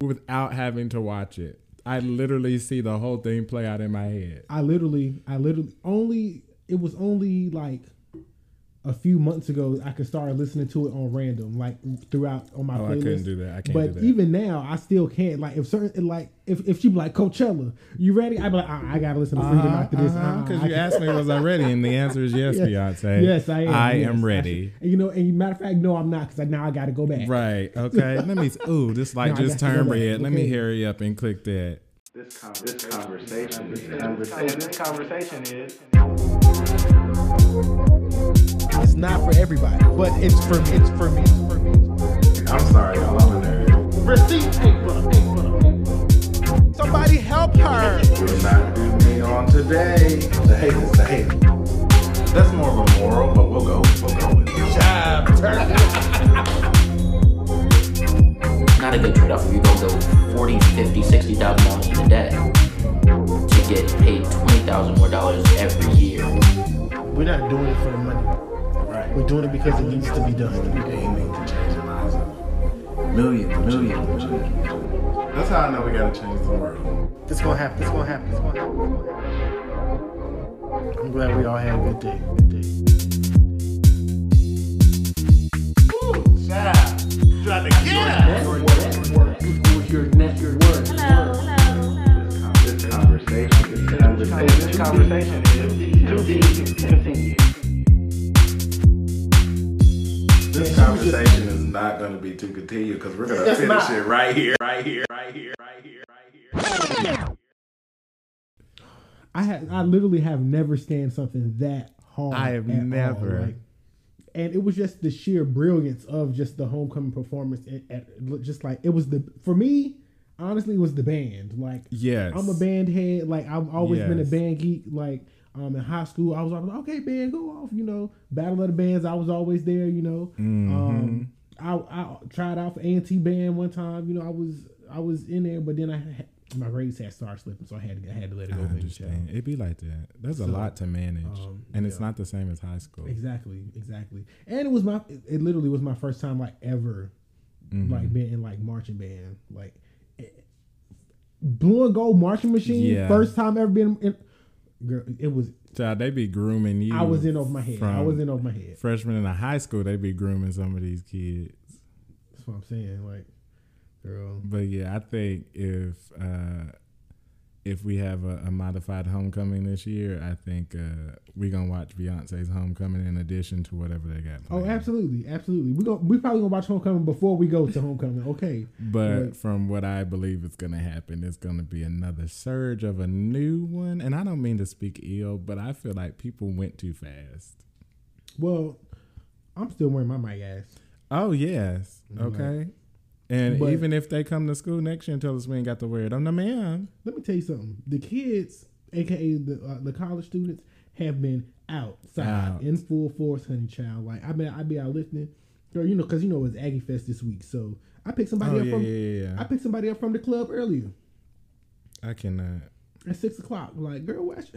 without having to watch it. I literally see the whole thing play out in my head. I literally, I literally only. It was only like a few months ago I could start listening to it on random, like throughout on my Oh, playlist. I couldn't do that. I can't but do that. even now, I still can't. Like if certain, like if, if she be like Coachella, you ready? I'd be like, "Ah, I gotta listen to Freedom after this. Because I you asked me, was I ready? And the answer is yes, Yes. Beyonce. Yes, I am. I yes, am ready. should- and you know, and matter of fact, no, I'm not because now I got to go back. Right. Okay. Let me. Ooh, this light No, just got to go turned back. red. Let me hurry up and click that. This, con- this conversation, this conversation, this conversation is. It's not for everybody, but it's for me. It's for me. It's for me. I'm sorry, y'all. I'm in there. Receipt paper. paper. Somebody help her. We're not me on today. The hate is the hate. That's more of a moral, but we'll go. We'll go with it. Job, not a good trade-off if you're gonna go 40 50 60000 dollars in a debt to get paid 20000 more dollars every year We're not doing it for the money. Right. We're doing it because it needs to be done. aiming to change the lives of millions, millions of. That's how I know we gotta change the world. It's gonna happen. It's gonna happen. It's gonna happen. It's gonna happen. I'm glad we all had a good day. Good day. This conversation, this conversation, this conversation is to be continued. This conversation is not going to be to continue because we're going to finish not. it right here, right here, right here, right here, right here. I had, I literally have never stand something that hard. I have at all, never. like- and it was just the sheer brilliance of just the homecoming performance. At, at, just like it was the for me, honestly, it was the band. Like Yes. I'm a band head. Like I've always been a band geek. Like um, in high school, I was always like, okay, band, go off. You know, Battle of the Bands. I was always there. You know, Mm-hmm. um, I, I tried out for A and band one time. You know, I was I was in there, but then I had, my grades had started slipping, so I had to I had to let it go. baby, understand. It'd be like that. There's a lot to manage, um, and it's not the same as high school. Exactly, exactly. And it was my it, it literally was my first time like ever Mm-hmm. like being in like marching band. Like it, blue and gold marching machine. Yeah. First time ever been in girl, it was Child, they be grooming you. I was in over my head. I was in over my head. Freshman in the high school, they be grooming some of these kids. That's what I'm saying. Like girl. But yeah, I think if uh, if we have a, a modified homecoming this year, I think uh, we gonna watch Beyonce's homecoming in addition to whatever they got. Oh, absolutely, absolutely. We go. We probably gonna watch Homecoming before we go to Homecoming. Okay, But Right. from what I believe is going to happen, it's going to be another surge of a new one. And I don't mean to speak ill, but I feel like people went too fast. well, I'm still wearing my mic ass. Oh yes, okay. And But- even if they come to school next year and tell us we ain't got to wear it, I'm no, man. Let me tell you something. The kids, aka the uh, the college students, have been outside Out. in full force, honey child. Like I been I be out lifting, girl. You know, because you know it's Aggie Fest this week, so I picked somebody Oh up yeah, from yeah, yeah. I picked somebody up from the club earlier I cannot. at six o'clock. Like, girl, why she,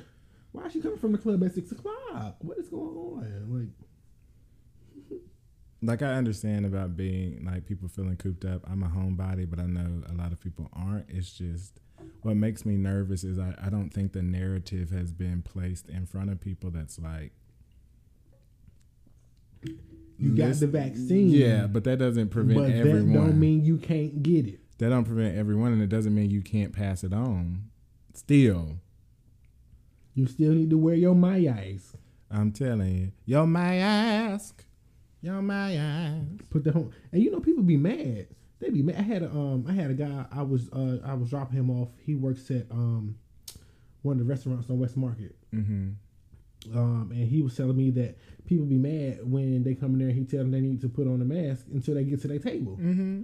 why is she coming from the club at six o'clock? What is going on? Like, Like I understand about being like people feeling cooped up. I'm a homebody, but I know a lot of people aren't. It's just what makes me nervous is I, I don't think the narrative has been placed in front of people that's like you got the vaccine, Yeah, but that doesn't prevent but everyone. that don't mean you can't get it. that don't prevent everyone, and it doesn't mean you can't pass it on. Still, You still need to wear your mask. I'm telling you, Your my ask, yo, my ask. put the home and you know people be mad they be mad i had a um i had a guy i was uh i was dropping him off he works at um one of the restaurants on west market Mm-hmm. um and he was telling me that people be mad when they come in there he tell them they need to put on a mask until they get to their table Mm-hmm.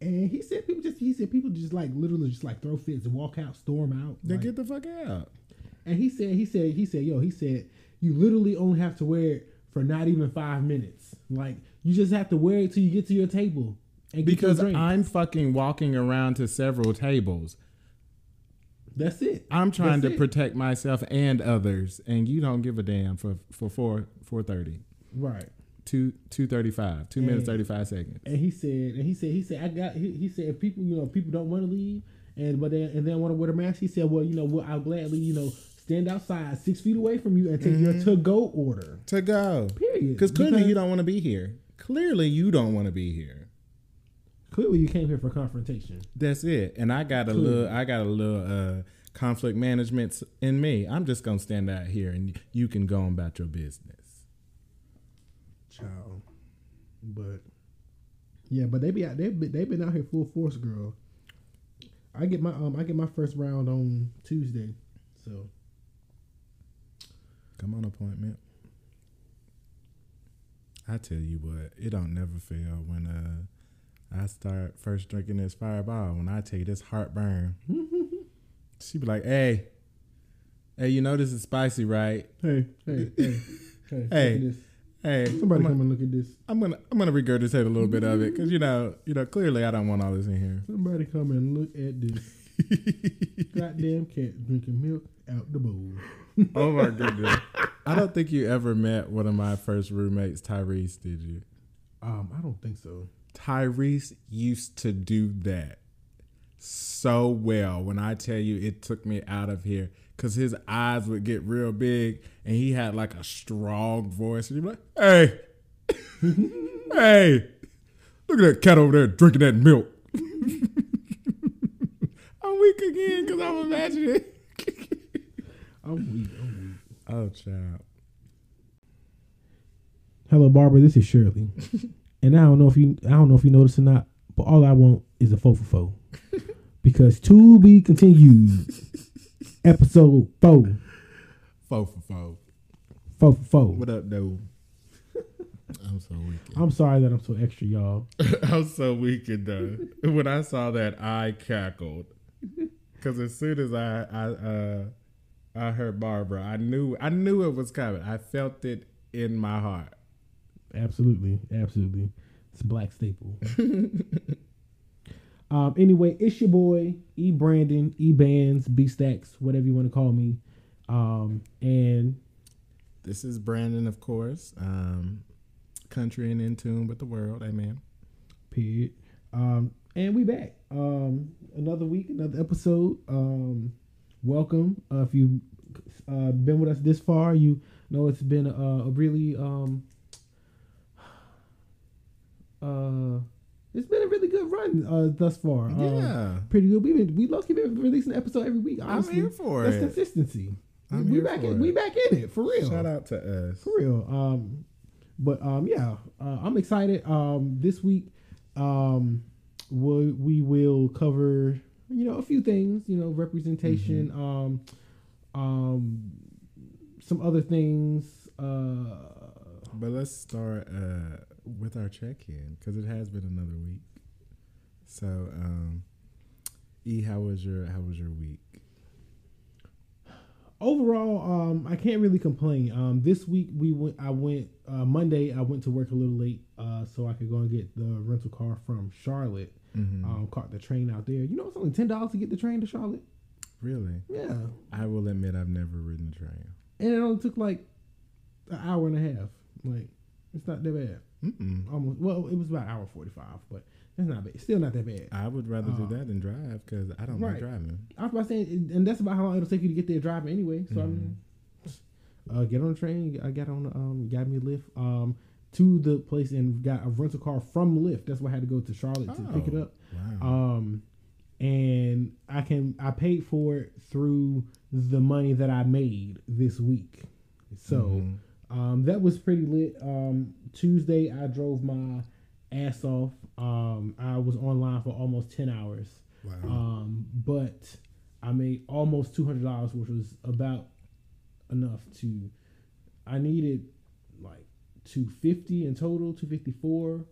and he said people just he said people just like literally just like throw fits and walk out storm out They like- get the fuck out. and he said he said he said yo he said you literally only have to wear for not even five minutes like you just have to wear it till you get to your table and get your Because drink. I'm fucking walking around to several tables. That's it. I'm trying That's to it. protect myself and others, and you don't give a damn for for four four thirty. Right. two two thirty five, two minutes thirty five seconds. and he said, and he said, he said, I got. He, he said, people, you know, people don't want to leave, and but they and they want to wear the mask. He said, well, you know, well, I'll gladly, you know, stand outside six feet away from you and take your to go order. To go. Period. Because clearly Because you don't want to be here. Clearly you don't want to be here. Clearly, you came here for confrontation. That's it. And I got a Clearly. little I got a little uh conflict management in me. I'm just gonna stand out here and you can go on about your business. Child. But yeah, but they be out. They be, they been out here full force, girl. I get my um I get my first round on Tuesday, so Come on appointment. I tell you what, it don't never fail when uh I start first drinking this fireball. When I tell you this heartburn, she be like, "Hey, hey, you know this is spicy, right? hey hey hey hey, Hey, look at this. Hey, somebody I'm, come and look at this. I'm gonna I'm gonna regurgitate a little bit of it because you know you know clearly I don't want all this in here. Somebody come and look at this. Goddamn cat drinking milk out the bowl. oh my goodness! I don't think you ever met one of my first roommates, Tyrese. Did you? Um, I don't think so. Tyrese used to do that so well. When I tell you, it took me out of here because his eyes would get real big, and he had like a strong voice, and he'd be like, "Hey, hey, look at that cat over there drinking that milk." I'm weak again because I'm imagining. I'm weak. I'm weak. oh, child. Hello, Barbara. This is Shirley, and I don't know if you I don't know if you noticed or not, but all I want is a four for four, because to be continued. Episode four, Four for four. four for four. What up, though? I'm so weak. I'm sorry that I'm so extra, y'all. I'm so weak and done. When I saw that, I cackled because as soon as I I uh, I heard Barbara, I knew I knew it was coming. I felt it in my heart. Absolutely, absolutely. It's a black staple. um. Anyway, it's your boy E Brandon, E Bands, B Stacks, whatever you want to call me. Um. And This is Brandon, of course. Um, country and in tune with the world. Amen. period. Um. And we back. Um. Another week, another episode. Um. Welcome. Uh, if you uh been with us this far, you know it's been a, a really um. Uh, it's been a really good run uh, thus far. Um, Yeah. pretty good. We've been we low key been releasing an episode every week. I'm here for it. that's it. consistency. I'm we here back for in, we it. back in it for real. Shout out to us. for real. Um, but um, yeah, uh, I'm excited. Um, this week, um, we we will cover you know a few things. You know, representation. Um, um, some other things. Uh, But let's start uh, with our check-in because it has been another week. So, um, E, how was your how was your week? Overall, um, I can't really complain. Um, this week we went. I went uh, Monday. I went to work a little late, uh, so I could go and get the rental car from Charlotte. Mhm. Um, caught the train out there. You know, it's only ten dollars to get the train to Charlotte. Really? Yeah, I will admit I've never ridden a train. and it only took like an hour and a half. Like, it's not that bad. Mm-mm. Almost. Well, it was about an hour forty five, but it's not bad. It's still not that bad. I would rather do Uh, that than drive because I don't right. like driving. I was about to say, and that's about how long it'll take you to get there driving anyway. So I mean, uh, get on the train. I got on, um, got me a lift, um, to the place and got a rental car from Lyft. That's why I had to go to Charlotte to pick it Oh, up. Wow. Um, and I can I paid for it through the money that I made this week. So Mhm. um, that was pretty lit. Um, Tuesday I drove my ass off. Um, I was online for almost ten hours. wow. Um, but I made almost two hundred dollars, which was about enough to. I needed like two fifty in total, two fifty four.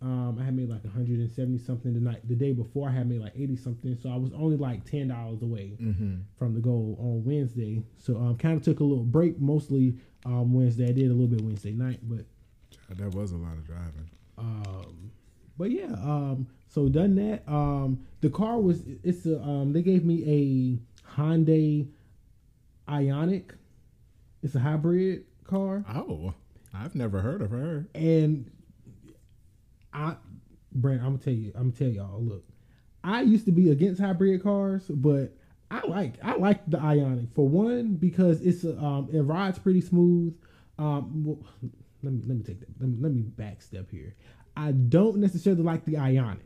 Um, I had made like one hundred and seventy something the night the day before. I had made like eighty something, so I was only like ten dollars away mm-hmm. from the goal on Wednesday. So um, kind of took a little break, mostly um Wednesday. I did a little bit Wednesday night, but That was a lot of driving. um, but yeah, um, so done that. Um, the car was it's a um, they gave me a Hyundai Ioniq. It's a hybrid car. Oh, I've never heard of her. And I, Brent, I'm gonna tell you, I'm gonna tell y'all. Look, I used to be against hybrid cars, but I like I like the Ioniq for one because it's a, um it rides pretty smooth. Um, let me let me take that. Let me let me backstep here. I don't necessarily like the Ioniq.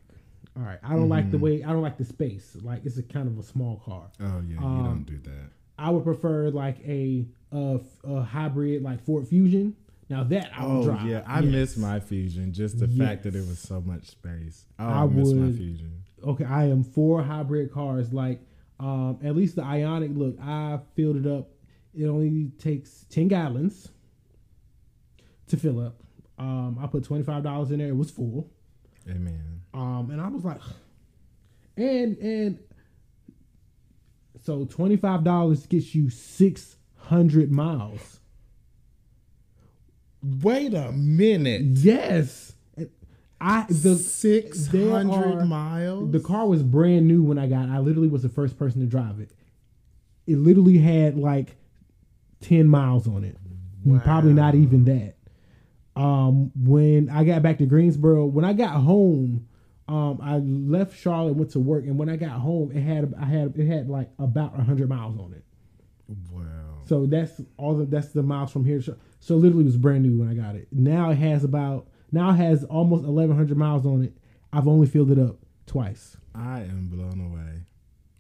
All right, I don't like the way I don't like the space. Like it's a kind of a small car. Oh yeah, you Um, don't do that. I would prefer like a a, a hybrid like Ford Fusion. Now that I would Oh drive. yeah, I Yes. miss my Fusion. Just the fact that it was so much space. Oh, I I, miss my Fusion. okay, I am for hybrid cars. Like, um, at least the Ioniq. Look, I filled it up. It only takes ten gallons to fill up. Um, I put twenty five dollars in there. It was full. Amen. Um, and I was like, and and so twenty five dollars gets you six hundred miles. Wait a minute. Yes, I the Six hundred miles. The car was brand new when I got. it. I literally was the first person to drive it. It literally had like ten miles on it. Probably not even that. Um, when I got back to Greensboro, when I got home, um, I left Charlotte, went to work, and when I got home, it had I had it had like about hundred miles on it. Wow. So that's all. The, that's the miles from here. So literally, it was brand new when I got it. Now it has about now it has almost eleven hundred miles on it. I've only filled it up twice. I am blown away.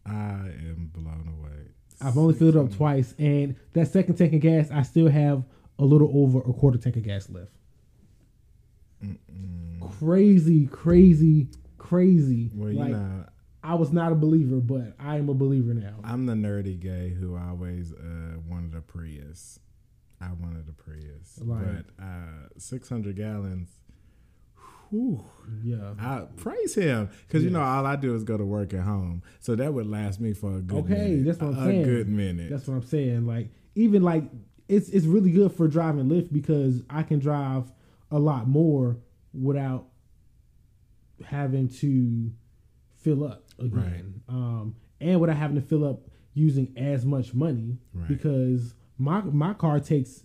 I am blown away. I've only filled it up twice, and that second tank of gas, I still have a little over a quarter tank of gas left. Crazy, crazy, crazy. Well, you like know, I was not a believer, but I am a believer now. I'm the nerdy gay who always uh, wanted a Prius. I wanted a Prius, Right. but uh, 600 gallons. Whew, yeah. I praise him because you know all I do is go to work at home, so that would last me for a good. Okay, minute. that's what I'm a saying. good minute. That's what I'm saying. Like even like it's it's really good for driving Lyft because I can drive a lot more without having to fill up again. Um, and without having to fill up using as much money Right. because my my car takes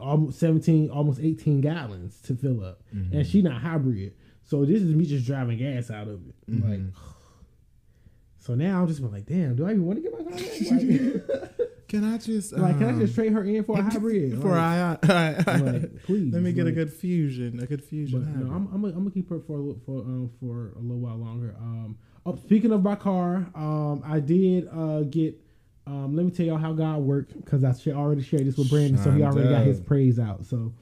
almost 17 almost 18 gallons to fill up Mm-hmm. and she not hybrid so this is me just driving gas out of it Mm-hmm. like so now i'm just like damn do i even want to get my car back? like, Can I just like, can I um, just trade her in for a hybrid for like, I, I, like, please let me get a good fusion, a good fusion. no. I'm, I'm, gonna- keep her for a little, for um for a little while longer. Um, oh, speaking of my car, um, I did uh get um. Let me tell y'all how God worked because I sh- already shared this with Brandon, so he already got his praise out. So,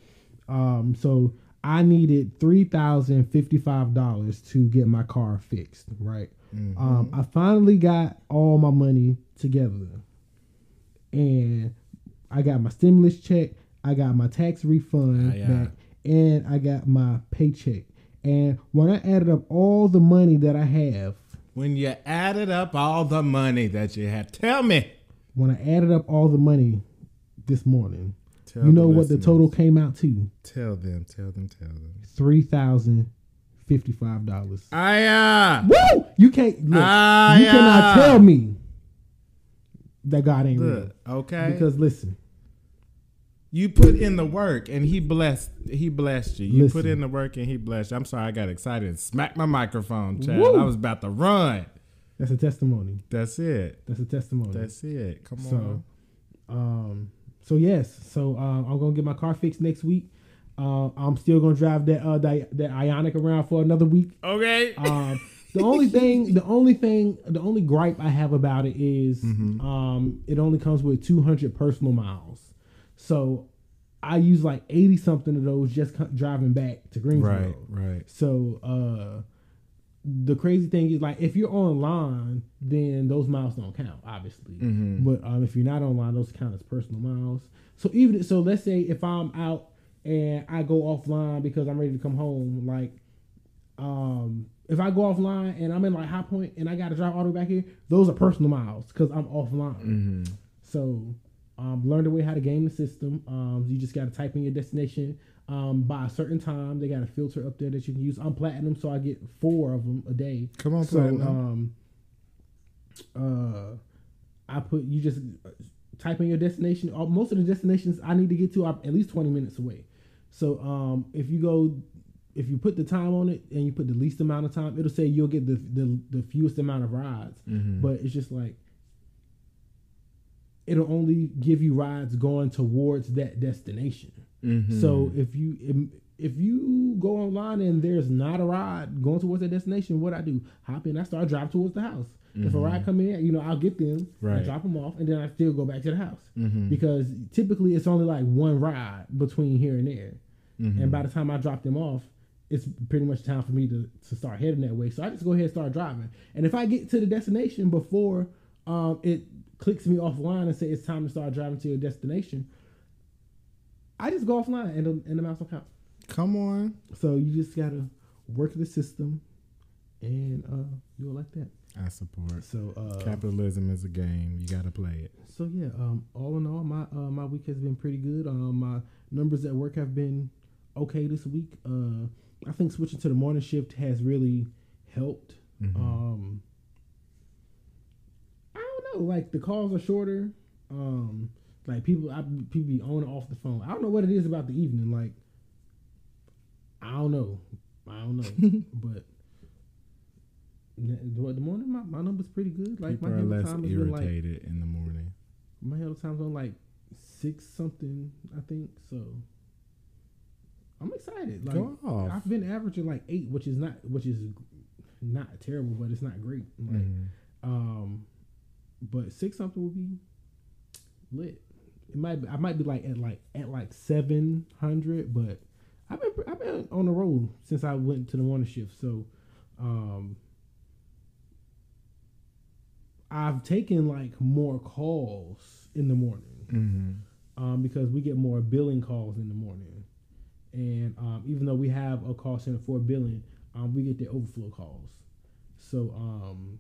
um, so I needed three thousand fifty five dollars to get my car fixed. Right. Mm-hmm. Um, I finally got all my money together, and I got my stimulus check. I got my tax refund Ah, yeah. back, and I got my paycheck. And when I added up all the money that I have, when you added up all the money that you had, tell me. when I added up all the money this morning, Tell you know the what the total came out to? Tell them, tell them, tell them. Three thousand fifty-five dollars. Aya, Woo! You can't look. Ah, you cannot tell me that God ain't real. okay. Because listen, you put in the work and he blessed. He blessed you. You put in the work and he blessed you. I'm sorry, I got excited. and Smacked my microphone, Chad. Woo. I was about to run. that's a testimony. That's it. That's a testimony. That's it. Come So, on. um, so yes, so uh, I'm gonna get my car fixed next week. Uh, I'm still gonna drive that uh that, that Ioniq around for another week. Okay. Um, the only thing, the only thing, the only gripe I have about it is, Mm-hmm. um, it only comes with 200 personal miles. So I use like 80 something of those just driving back to Greensboro. right. Right. So uh, the crazy thing is like if you're online, then those miles don't count, obviously. Mm-hmm. But um, if you're not online, those count as personal miles. So even so, let's say if I'm out and I go offline because I'm ready to come home, like um, if I go offline and I'm in like High Point and I got to drive all the way back here, those are personal miles because I'm offline. Mm-hmm. So, um, learn the way how to game the system. Um, you just got to type in your destination um, by a certain time. They got a filter up there that you can use. I'm platinum, so I get four of them a day. Come on, so, Platinum. um, uh, I put you just uh, type in your destination. Most of the destinations I need to get to are at least 20 minutes away. So um, if you go, if you put the time on it and you put the least amount of time, it'll say you'll get the the, the fewest amount of rides. Mhm. But it's just like it'll only give you rides going towards that destination. Mhm. So if you if, you go online and there's not a ride going towards that destination, what I do? Hop in, I start drive towards the house. If a ride come in, you know, I'll get them, I drop them off, and then I still go back to the house Mhm. because typically it's only like one ride between here and there. Mhm. And by the time I drop them off, it's pretty much time for me to, to start heading that way. So I just go ahead and start driving. And if I get to the destination before um, it clicks me offline and say it's time to start driving to your destination, I just go offline and the, and the mouse will count. Come on. So you just gotta work the system and uh, it like that. I support. So uh, Capitalism is a game. You gotta play it. So yeah, um, all in all, my uh, my week has been pretty good. Um, my numbers at work have been okay this week. Uh, I think switching to the morning shift has really helped. Mhm. Um, I don't know, like the calls are shorter. Um, like people, I people be on and off the phone. I don't know what it is about the evening. Like, I don't know, I don't know, but. The the morning, my, my number's pretty good. Like People my less time has been like in the morning. my handle time's on like six something, I think. So I'm excited. Like. I've been averaging like eight, which is not which is not terrible, but it's not great. Like Mhm. um, but six something will be lit. It might be, I might be like at like at like seven hundred, but I've been I've been on the road since I went to the morning shift. So um, I've taken like more calls in the morning Mhm. um, because we get more billing calls in the morning. And um, even though we have a call center for billing, um, we get the overflow calls. So, um,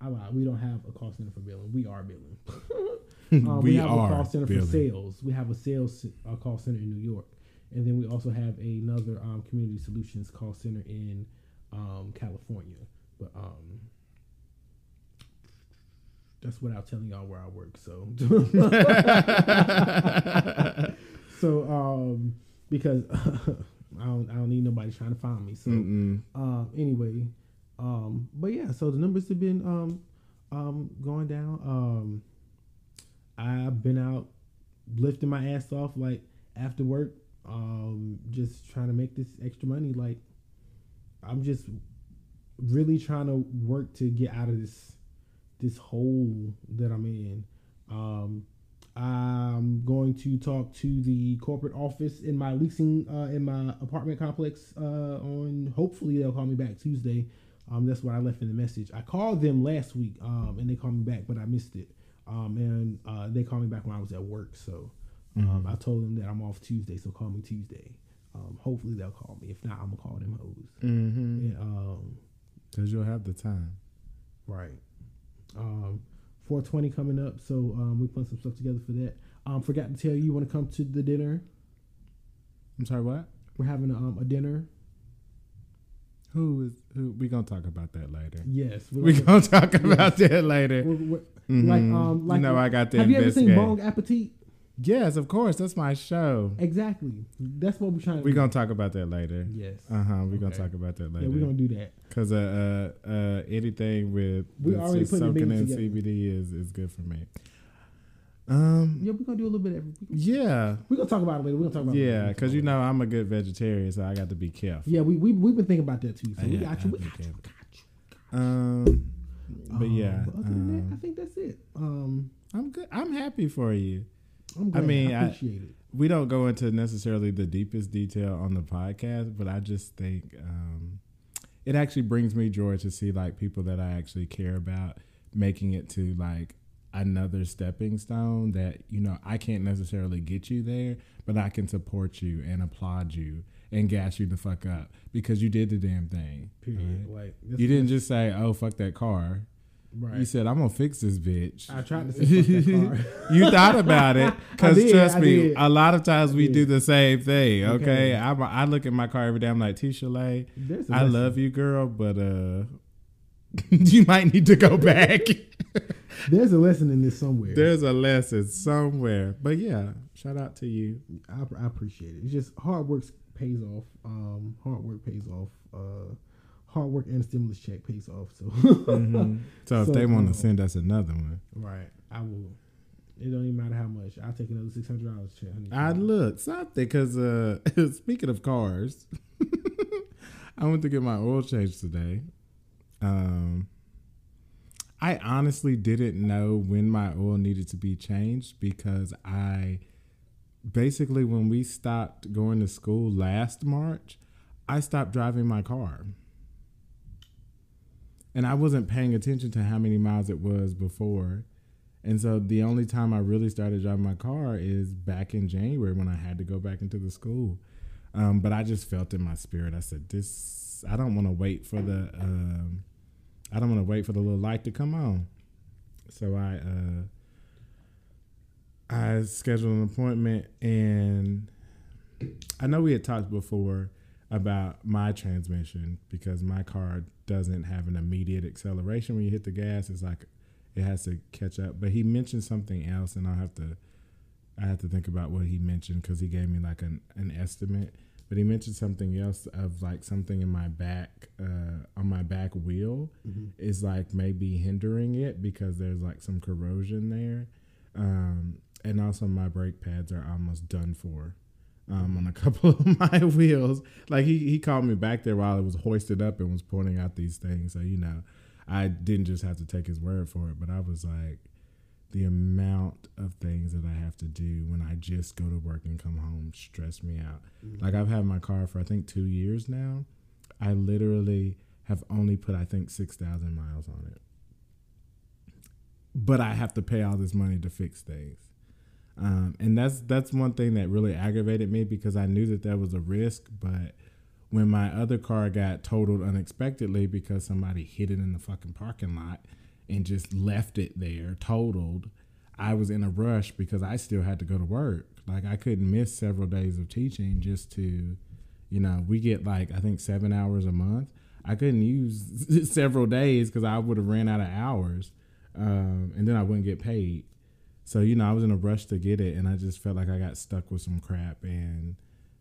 I lied. We don't have a call center for billing. We are billing. Um, we have are a call center billing. for sales. We have a sales uh, call center in New York, and then we also have another um, community solutions call center in um, California. But um, that's without telling y'all where I work. So, so um, because I don't, I don't need nobody trying to find me. So, Mm-mm. um, anyway, um, but yeah, so the numbers have been um, um, going down. Um, I've been out lifting my ass off like after work, um, just trying to make this extra money. Like I'm just really trying to work to get out of this this hole that I'm in. Um, I'm going to talk to the corporate office in my leasing uh, in my apartment complex uh, on. Hopefully, they'll call me back Tuesday. Um, that's what I left in the message. I called them last week, um, and they called me back, but I missed it. Um, and uh, they called me back when I was at work. So um, I told them that I'm off Tuesday, so call me Tuesday. Um, hopefully they'll call me. If not, I'm gonna call them hoes. Mm-hmm. And, um, Cause you'll have the time. Right. Um, 420 coming up, so um, we put some stuff together for that. Um, forgot to tell you, you want to come to the dinner? I'm sorry. What? We're having um, a dinner. Who is? Who? We gonna talk about that later. Yes, we're We gonna- gonna talk about that later. we're- we're- Mhm. like um like you know, I got to Have you ever seen. Bong Appetit? Yes, of course. That's my show. Exactly. That's what we're trying to. We're gonna talk about that later. Yes. Uh huh. We're gonna talk about that later. yeah, we're gonna do that. Cause uh, uh, uh, anything with We already just soaking in together. CBD is is good for me. Um. Yeah, we're gonna do a little bit of everything. Yeah. We're gonna talk about it later. We're gonna talk about it Yeah. Cause you know I'm a good vegetarian, so I got to be careful. Yeah, we we we've been thinking about that too. So we Yeah, got you. We I got you. think We got you. Um. But Um, yeah, but other than that, I um, think that's it. Um, I'm good. I'm happy for you. I'm glad. I mean, I- appreciate it. we don't go into necessarily the deepest detail on the podcast, but I just think um, it actually brings me joy to see like people that I actually care about making it to like another stepping stone that you know I can't necessarily get you there, but I can support you and applaud you and gas you the fuck up because you did the damn thing. Period. right? Like You didn't just say, "Oh fuck that car." Right. You said, "I'm gonna fix this bitch." I tried to say fuck that car. you thought about it because trust I me, did. a lot of times we did. do the same thing. Okay, Okay. I'm, I look at my car every day. I'm like, Tisha Lay, I love you, girl, but uh, you might need to go back. There's a lesson in this somewhere. There's a lesson somewhere. But yeah, shout out to you. I, I appreciate it. It's just hard work pays off. Um, hard work pays off. Uh, hard work and stimulus check pays off. So, Mhm. So, So, if they want to send us another one, right, I will. It don't even matter how much. I'll take another six hundred dollars check. I look something because uh, speaking of cars, I went to get my oil changed today. Um, I honestly didn't know when my oil needed to be changed because I basically when we stopped going to school last March, I stopped driving my car. And I wasn't paying attention to how many miles it was before. And so the only time I really started driving my car is back in January when I had to go back into the school. Um, but I just felt in my spirit. I said, "This, I don't want to wait for the, um, I don't want to wait for the little light to come on." So I, uh, I scheduled an appointment, and I know we had talked before about my transmission because my car doesn't have an immediate acceleration when you hit the gas. It's like it has to catch up. But he mentioned something else, and I'll have to I have to think about what he mentioned because he gave me like an, an estimate. But he mentioned something else of like something in my back uh, on my back wheel is like maybe hindering it because there's like some corrosion there, um, and also my brake pads are almost done for. Um, on a couple of my wheels, like he, he called me back there while it was hoisted up and was pointing out these things. So you know, I didn't just have to take his word for it, but I was like, the amount of things that I have to do when I just go to work and come home stress me out. Like I've had my car for I think two years now. I literally have only put I think six thousand miles on it, but I have to pay all this money to fix things. Um, and that's that's one thing that really aggravated me because I knew that that was a risk, but when my other car got totaled unexpectedly because somebody hit it in the fucking parking lot and just left it there totaled, I was in a rush because I still had to go to work. Like I couldn't miss several days of teaching just to, you know, we get like I think seven hours a month. I couldn't use several days because I would have ran out of hours, um, and then I wouldn't get paid. So you know, I was in a rush to get it, and I just felt like I got stuck with some crap. And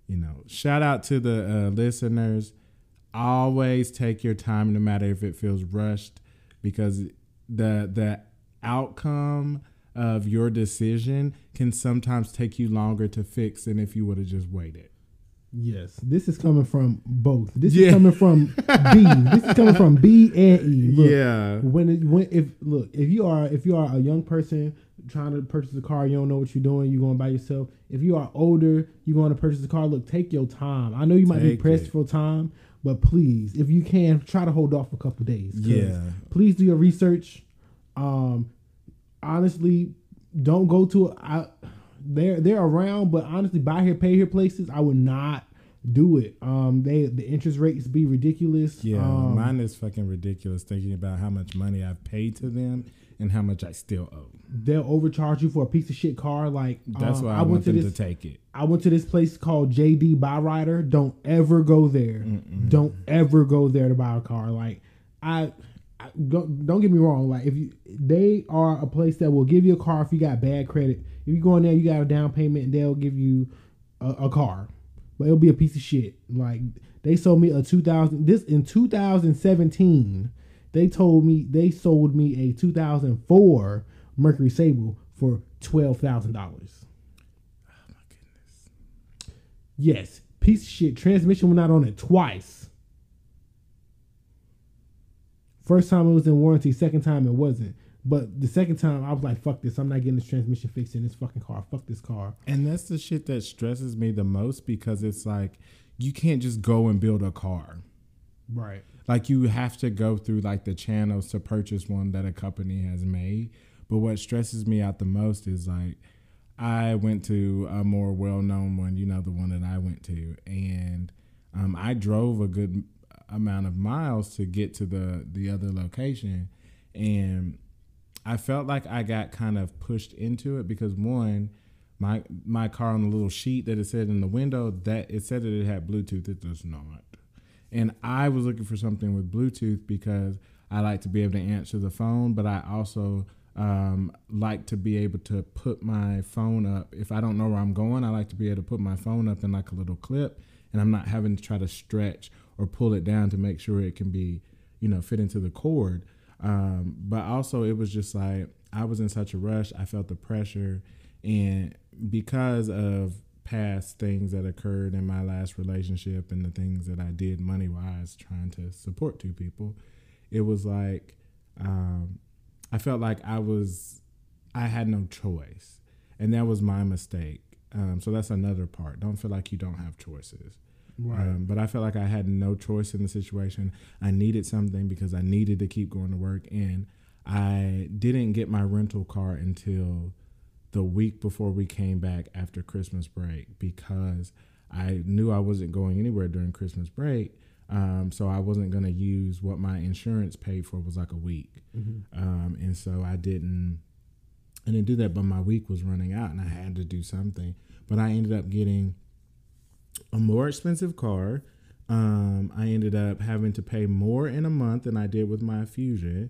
you know, shout out to the uh, listeners. Always take your time, no matter if it feels rushed, because the the outcome of your decision can sometimes take you longer to fix than if you would have just waited. Yes, this is coming from both. This Yeah. is coming from B. This is coming from B and E. Look, Yeah. When it, when if look if you are if you are a young person trying to purchase a car, you don't know what you're doing. You're going by yourself. If you are older, you're going to purchase a car. Look, take your time. I know you might be pressed it. for time, but please, if you can, try to hold off a couple days. Yeah. Please do your research. Um, honestly, don't go to I. They're they're around, but honestly, buy here, pay here places. I would not do it. Um, they the interest rates be ridiculous. Yeah, um, mine is fucking ridiculous thinking about how much money I've paid to them and how much I still owe. they'll overcharge you for a piece of shit car. Like That's um, why I, want went to them this. to take it. I went to this place called JD Byrider. Don't ever go there. Don't ever go there to buy a car. Like I, I don't, don't get me wrong. Like if you, they are a place that will give you a car if you got bad credit. If you go in there, you got a down payment, and they'll give you a, a car, but it'll be a piece of shit. Like they sold me a 2000. This in 2017. They told me they sold me a 2004 Mercury Sable for twelve thousand dollars. Oh my goodness. Yes, piece of shit. Transmission went out on it twice. First time it was in warranty. Second time it wasn't. But the second time I was like, "Fuck this! I'm not getting this transmission fixed in this fucking car. Fuck this car." And that's the shit that stresses me the most because it's like you can't just go and build a car. Right. Like you have to go through like the channels to purchase one that a company has made. But what stresses me out the most is like I went to a more well-known one, you know, the one that I went to, and um, I drove a good amount of miles to get to the the other location, and I felt like I got kind of pushed into it because one, my my car on the little sheet that it said in the window that it said that it had Bluetooth. It does not, and I was looking for something with Bluetooth because I like to be able to answer the phone, but I also um, like to be able to put my phone up. If I don't know where I'm going, I like to be able to put my phone up in like a little clip, and I'm not having to try to stretch or pull it down to make sure it can be, you know, fit into the cord. Um, but also, it was just like I was in such a rush. I felt the pressure, and because of past things that occurred in my last relationship and the things that I did money wise trying to support two people, it was like um, I felt like I was I had no choice, and that was my mistake. Um, so that's another part. Don't feel like you don't have choices. Right. Um, but I felt like I had no choice in the situation. I needed something because I needed to keep going to work, and I didn't get my rental car until the week before we came back after Christmas break because I knew I wasn't going anywhere during Christmas break. Um, so I wasn't going to use what my insurance paid for was like a week. Um, and so I didn't, I didn't do that, but my week was running out and I had to do something. But I ended up getting a more expensive car. Um, I ended up having to pay more in a month than I did with my Fusion.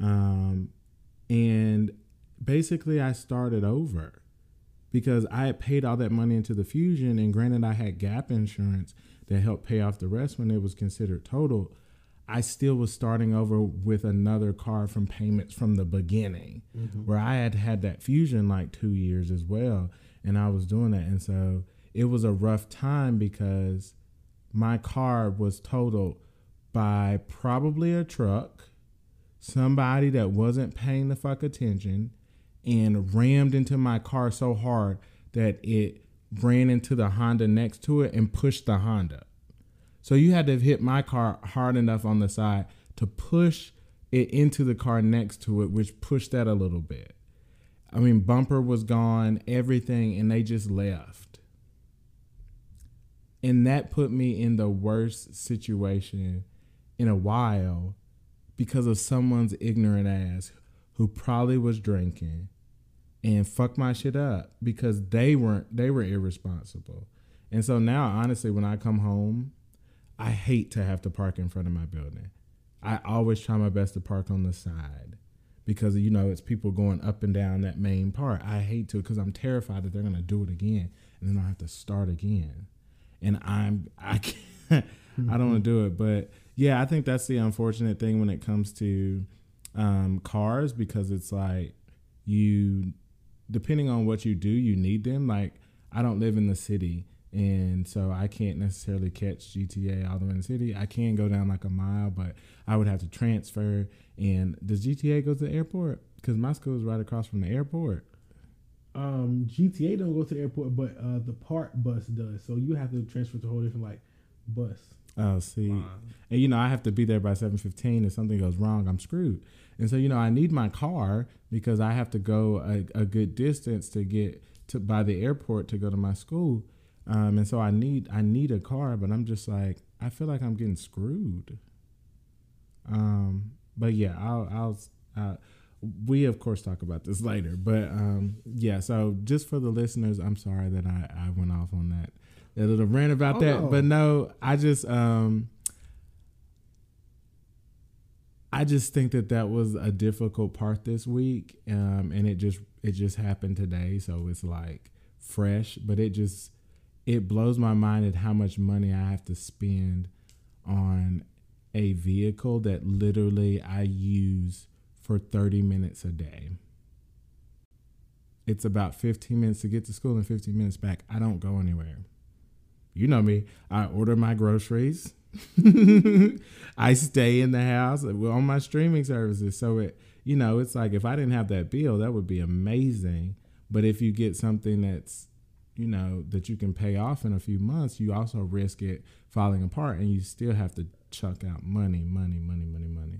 Um, and basically, I started over because I had paid all that money into the Fusion. And granted, I had gap insurance that helped pay off the rest when it was considered total. I still was starting over with another car from payments from the beginning, where I had had that Fusion like two years as well. And I was doing that. And so it was a rough time because my car was totaled by probably a truck, somebody that wasn't paying the fuck attention, and rammed into my car so hard that it ran into the Honda next to it and pushed the Honda. So you had to have hit my car hard enough on the side to push it into the car next to it, which pushed that a little bit. I mean, bumper was gone, everything, and they just left. And that put me in the worst situation in a while because of someone's ignorant ass who probably was drinking and fucked my shit up because they weren't they were irresponsible. And so now honestly when I come home, I hate to have to park in front of my building. I always try my best to park on the side because you know it's people going up and down that main part. I hate to because I'm terrified that they're gonna do it again and then I have to start again. And I'm I can't I don't want to do it, but yeah, I think that's the unfortunate thing when it comes to um, cars because it's like you depending on what you do, you need them. Like I don't live in the city, and so I can't necessarily catch GTA all the way in the city. I can go down like a mile, but I would have to transfer. And does GTA go to the airport? Because my school is right across from the airport. Um, GTA don't go to the airport, but uh, the park bus does. So you have to transfer to a whole different like bus. Oh, see, and you know I have to be there by seven fifteen. If something goes wrong, I'm screwed. And so you know I need my car because I have to go a, a good distance to get to by the airport to go to my school. Um, and so I need I need a car, but I'm just like I feel like I'm getting screwed. Um, but yeah, I'll I'll. Uh, we of course talk about this later, but um, yeah. So just for the listeners, I'm sorry that I, I went off on that that little rant about Oh, that, no. but no, I just um, I just think that that was a difficult part this week, um, and it just it just happened today, so it's like fresh, but it just it blows my mind at how much money I have to spend on a vehicle that literally I use for 30 minutes a day. It's about 15 minutes to get to school and 15 minutes back. I don't go anywhere. You know me. I order my groceries. I stay in the house on my streaming services. So it, you know, it's like if I didn't have that bill, that would be amazing. But if you get something that's, you know, that you can pay off in a few months, you also risk it falling apart and you still have to chuck out money, money, money, money, money.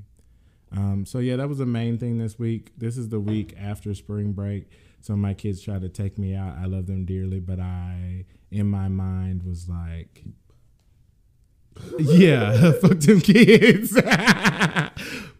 Um, so yeah, that was the main thing this week. This is the week after spring break. So my kids try to take me out. I love them dearly, but I, in my mind, was like, yeah, fuck them kids.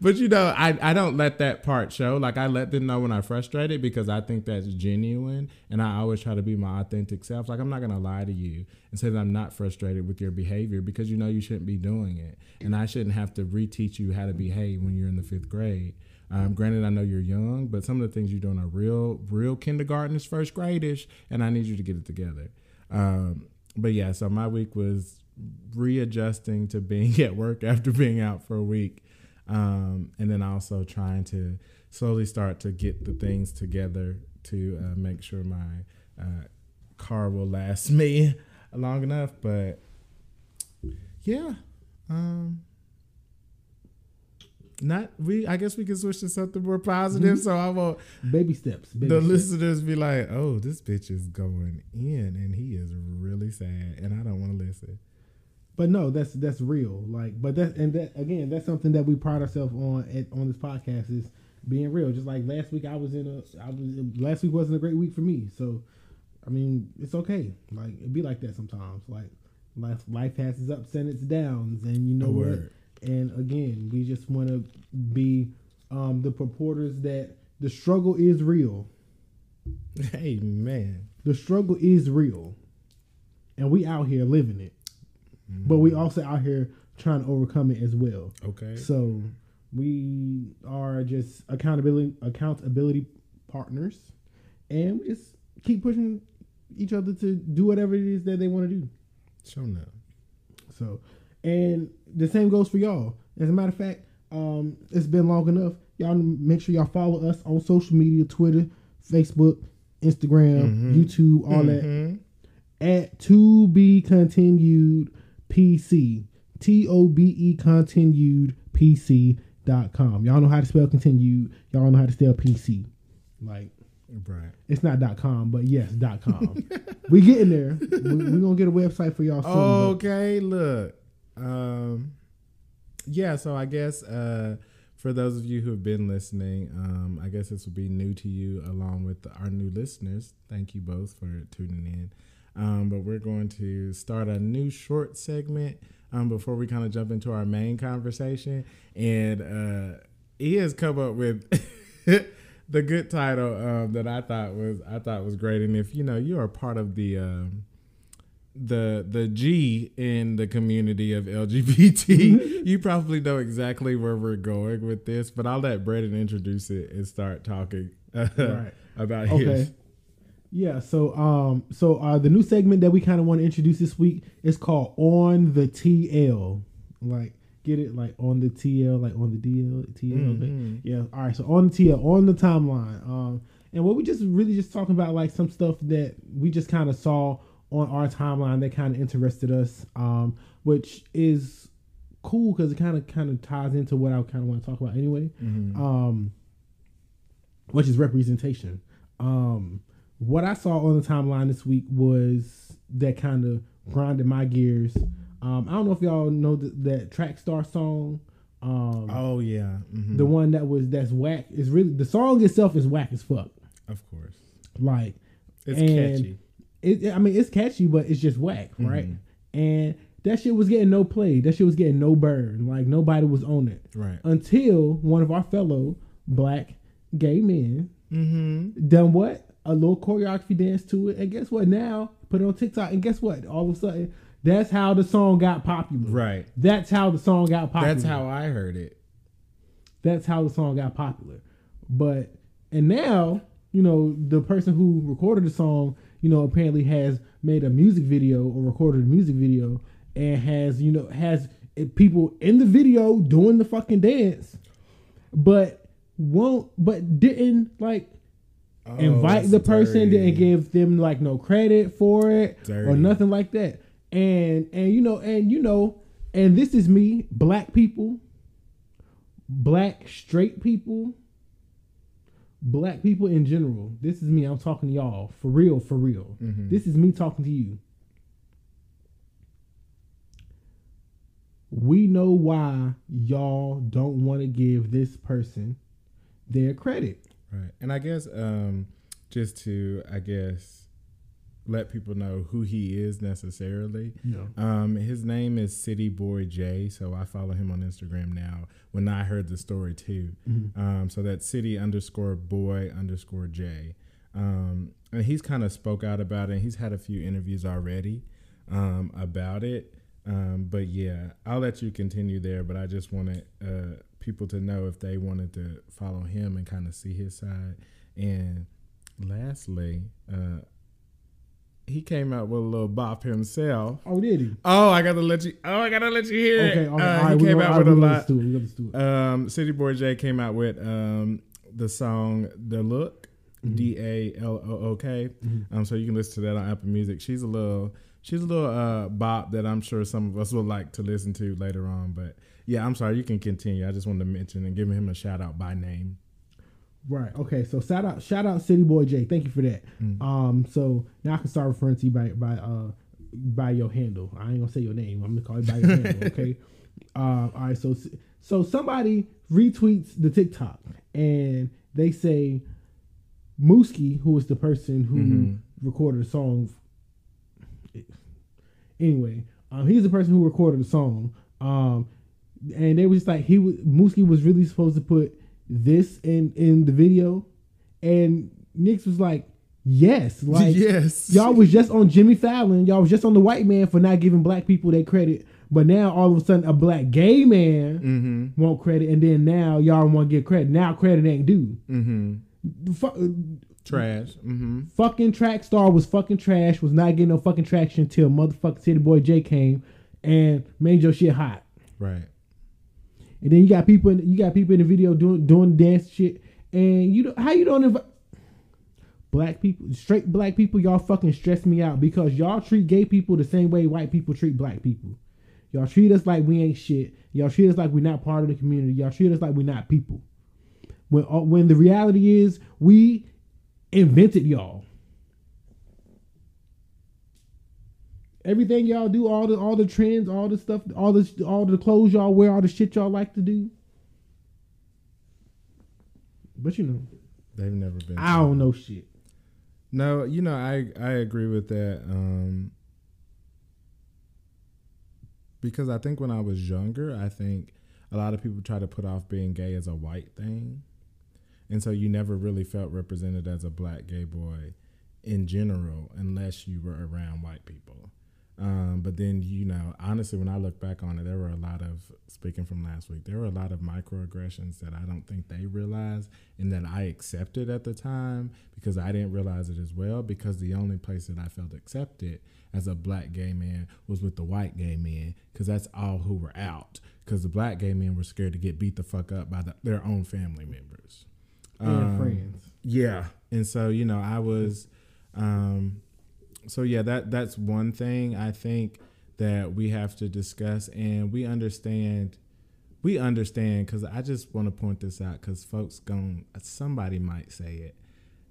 but you know, I, I don't let that part show. Like I let them know when I'm frustrated because I think that's genuine, and I always try to be my authentic self. Like I'm not gonna lie to you and say that I'm not frustrated with your behavior because you know you shouldn't be doing it, and I shouldn't have to reteach you how to behave when you're in the fifth grade. Um, granted, I know you're young, but some of the things you're doing are real, real kindergartners, first gradish, and I need you to get it together. Um, but yeah, so my week was readjusting to being at work after being out for a week, um, and then also trying to slowly start to get the things together to uh, make sure my uh, car will last me long enough. But yeah, um, not we. I guess we can switch to something more positive. Mm-hmm. So I won't Baby steps. Baby the steps. listeners be like, "Oh, this bitch is going in, and he is really sad, and I don't want to listen." But no, that's that's real. Like, but that and that again, that's something that we pride ourselves on at, on this podcast is being real. Just like last week, I was in a, I was last week wasn't a great week for me. So, I mean, it's okay. Like it be like that sometimes. Like life life has its ups and its downs, and you know what. And again, we just want to be um, the purporters that the struggle is real. Hey man, The struggle is real, and we out here living it. But we also out here trying to overcome it as well. okay, So we are just accountability accountability partners, and we just keep pushing each other to do whatever it is that they want to do. show now. So, and the same goes for y'all. As a matter of fact, um, it's been long enough. Y'all make sure y'all follow us on social media: Twitter, Facebook, Instagram, YouTube, all that Mhm. at to be continued PC. T O B E continued PC dot com. Y'all know how to spell continued. Y'all know how to spell PC. Like Right. it's not dot com, but yes, dot com. we getting there. We, we gonna get a website for y'all soon. Okay, look. Um, yeah, so I guess uh, for those of you who have been listening, um, I guess this will be new to you along with our new listeners. Thank you both for tuning in. Um, but we're going to start a new short segment um, before we kind of jump into our main conversation. And uh, he has come up with the good title um, that I thought was I thought was great. And if you know you are part of the um, the the G in the community of LGBT, you probably know exactly where we're going with this. But I'll let Brandon introduce it and start talking uh, Right. about Okay. his. Yeah, so um so uh the new segment that we kind of want to introduce this week is called On the TL. Like get it like on the TL, like on the DL, TL. Mhm. Yeah, all right. So on the TL, on the timeline. Um and what we just really just talking about like some stuff that we just kind of saw on our timeline that kind of interested us um which is cool cuz it kind of kind of ties into what I kind of want to talk about anyway Mhm. um, which is representation. Um, what I saw on the timeline this week was that kind of grinded my gears. Um, I don't know if y'all know th- that track star song. Um, Oh yeah, Mhm. the one that was that's whack is really the song itself is whack as fuck. of course Like it's And- catchy. it, I mean, it's catchy, but it's just whack, right? Mhm. And that shit was getting no play. That shit was getting no burn. Like nobody was on it Right. until one of our fellow black gay men Mm-hmm. done what? A little choreography dance to it, and guess what? Now put it on TikTok, and guess what? All of a sudden, that's how the song got popular. Right. That's how the song got popular. That's how I heard it. That's how the song got popular. But and now, you know, the person who recorded the song, you know, apparently has made a music video or recorded a music video and has, you know, has people in the video doing the fucking dance, but won't, but didn't like Oh, invite the person, dirty. didn't give them like no credit for it or nothing like that. And and you know, and you know, and this is me, black people, black straight people, black people in general. This is me. I'm talking to y'all for real, for real. Mhm. This is me talking to you. We know why y'all don't want to give this person their credit. Right. And I guess um just to I guess let people know who he is necessarily. No. Um, his name is City Boy J, so I follow him on Instagram now. When I heard the story too, Mm-hmm. um, so that's City underscore Boy underscore J, um, and he's kind of spoke out about it. and He's had a few interviews already um, about it, um, but yeah, I'll let you continue there. But I just wanted uh, people to know if they wanted to follow him and kind of see his side. And lastly, uh, he came out with a little bop himself. Oh, did he? Oh, I gotta let you. Oh, I gotta let you hear Okay, it. right. Uh, right, he we came out all with a lot. it, we gonna do it. Um, City Boy J came out with um the song "Da Look," Mm-hmm. D A L O O K. Um, so you can listen to that on Apple Music. She's a little, she's a little uh bop that I'm sure some of us will like to listen to later on. But yeah, I'm sorry. You can continue. I just wanted to mention and give him a shout out by name. Right. Okay. So shout out, shout out, City Boy J. Thank you for that. Mm. Um. So now I can start referring to you by by uh by your handle. I ain't gonna say your name. I'm gonna call you by your handle. Okay. Uh. All right. So so somebody retweets the TikTok and they say Mooski, who is the person who Mhm. recorded the song. Anyway, um, he's the person who recorded the song. Um, and they was just like he was Mooski was really supposed to put this in in the video, and Nix was like, yes, like yes, y'all was just on Jimmy Fallon, y'all was just on the white man for not giving black people their credit, but now all of a sudden a black gay man Mm-hmm. want credit, and then now y'all want to get credit. Now credit ain't due. Mm-hmm. Fu- Trash. Mm-hmm. fucking track star was fucking trash, was not getting no fucking traction until motherfucking City Boy J came and made your shit hot. Right. And then you got people in you got people in the video doing doing dance shit, and you how you don't invite black people straight black people y'all fucking stress me out because y'all treat gay people the same way white people treat black people. Y'all treat us like we ain't shit. Y'all treat us like we're not part of the community. Y'all treat us like we're not people. When uh, when the reality is we invented y'all. Everything y'all do, all the all the trends, all the stuff, all the all the clothes y'all wear, all the shit y'all like to do. But you know, They've never been. I don't know shit. No, you know, I I agree with that. Um because I think when I was younger, I think a lot of people try to put off being gay as a white thing. And so you never really felt represented as a black gay boy in general unless you were around white people. Um, but then, you know, honestly, when I look back on it, there were a lot of, speaking from last week, there were a lot of microaggressions that I don't think they realized and that I accepted at the time because I didn't realize it as well. Because the only place that I felt accepted as a black gay man was with the white gay men because that's all who were out. Because the black gay men were scared to get beat the fuck up by the, their own family members And Um, friends. yeah, and so you know, I was, um, so yeah, that that's one thing I think that we have to discuss, and we understand, we understand because I just want to point this out because folks going somebody might say it.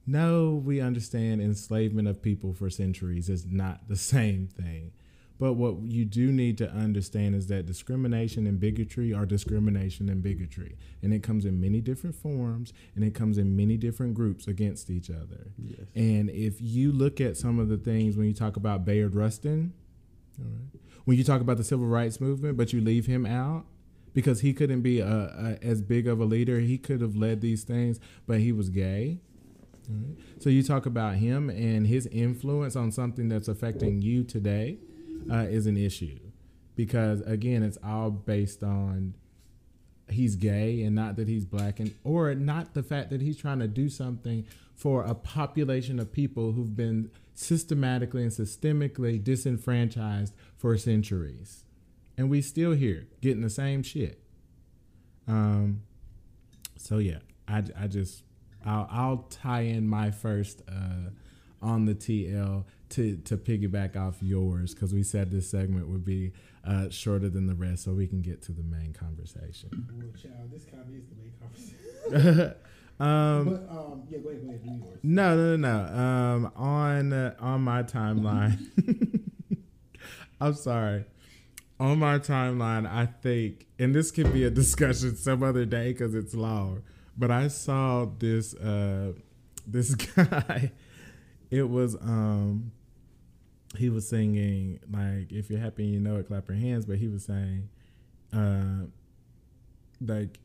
No, we understand enslavement of people for centuries is not the same thing. But what you do need to understand is that discrimination and bigotry are discrimination and bigotry. And it comes in many different forms and it comes in many different groups against each other. Yes. And if you look at some of the things when you talk about Bayard Rustin, all right, when you talk about the civil rights movement, but you leave him out because he couldn't be a, a, as big of a leader, he could have led these things, but he was gay. All right. So you talk about him and his influence on something that's affecting you today uh, is an issue. Because again, it's all based on he's gay and not that he's black and or not the fact that he's trying to do something for a population of people who've been systematically and systemically disenfranchised for centuries. And we still here getting the same shit. Um so yeah i, I just I'll, I'll tie in my first uh on the tl to to piggyback off yours because we said this segment would be uh shorter than the rest so we can get to the main conversation Well, child, this kind of is the main conversation. um but um, yeah, go ahead, go ahead, do yours. No, no, no, no. Um, on uh, on my timeline, I'm sorry. On my timeline, I think, and this could be a discussion some other day because it's long. But I saw this uh, this guy. It was um, he was singing like if you're happy you know it, clap your hands. But he was saying, uh, like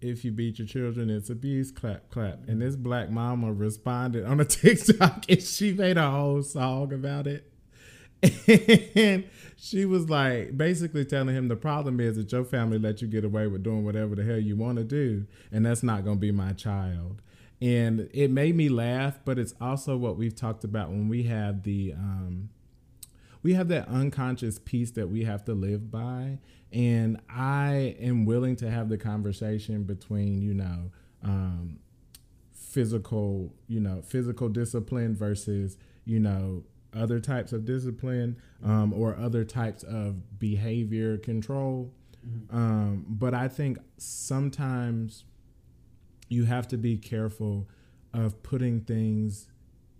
if you beat your children, it's abuse. Clap, clap. And this black mama responded on a TikTok, and she made a whole song about it. And she was like, basically telling him the problem is that your family let you get away with doing whatever the hell you want to do, and that's not going to be my child. And it made me laugh, but it's also what we've talked about when we have the um, we have that unconscious piece that we have to live by. And i am willing to have the conversation between you know um, physical you know physical discipline versus you know other types of discipline um, or other types of behavior control. Um, but i think sometimes you have to be careful of putting things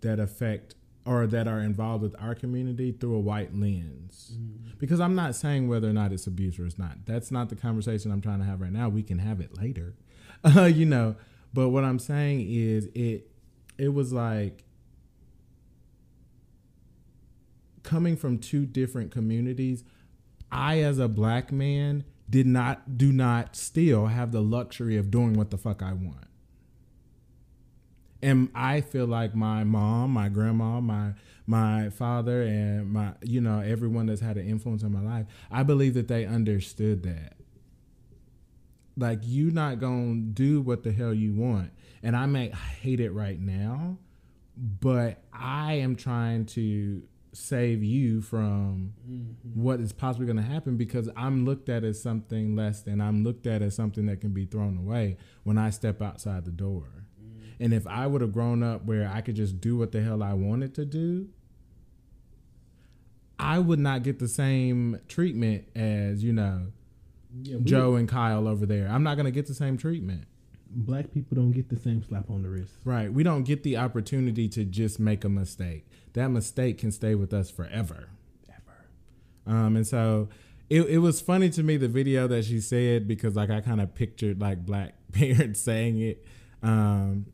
that affect or that are involved with our community through a white lens. Because I'm not saying whether or not it's abuse or it's not. That's not the conversation I'm trying to have right now. We can have it later. Uh, you know, but what I'm saying is it it was like coming from two different communities, I as a black man did not do not still have the luxury of doing what the fuck I want. And I feel like my mom, my grandma, my my father and my you know everyone that's had an influence in my life, I believe that they understood that. Like you not going to do what the hell you want. And I may hate it right now, but I am trying to save you from mm-hmm. what is possibly going to happen because I'm looked at as something less than I'm looked at as something that can be thrown away when I step outside the door. Mm-hmm. And if I would have grown up where I could just do what the hell I wanted to do, I would not get the same treatment as, you know, Yeah, Joe and Kyle over there. I'm not going to get the same treatment. Black people don't get the same slap on the wrist. Right. We don't get the opportunity to just make a mistake. That mistake can stay with us forever. Ever. Um, and so it, it was funny to me the video that she said because like I kind of pictured like black parents saying it. Um,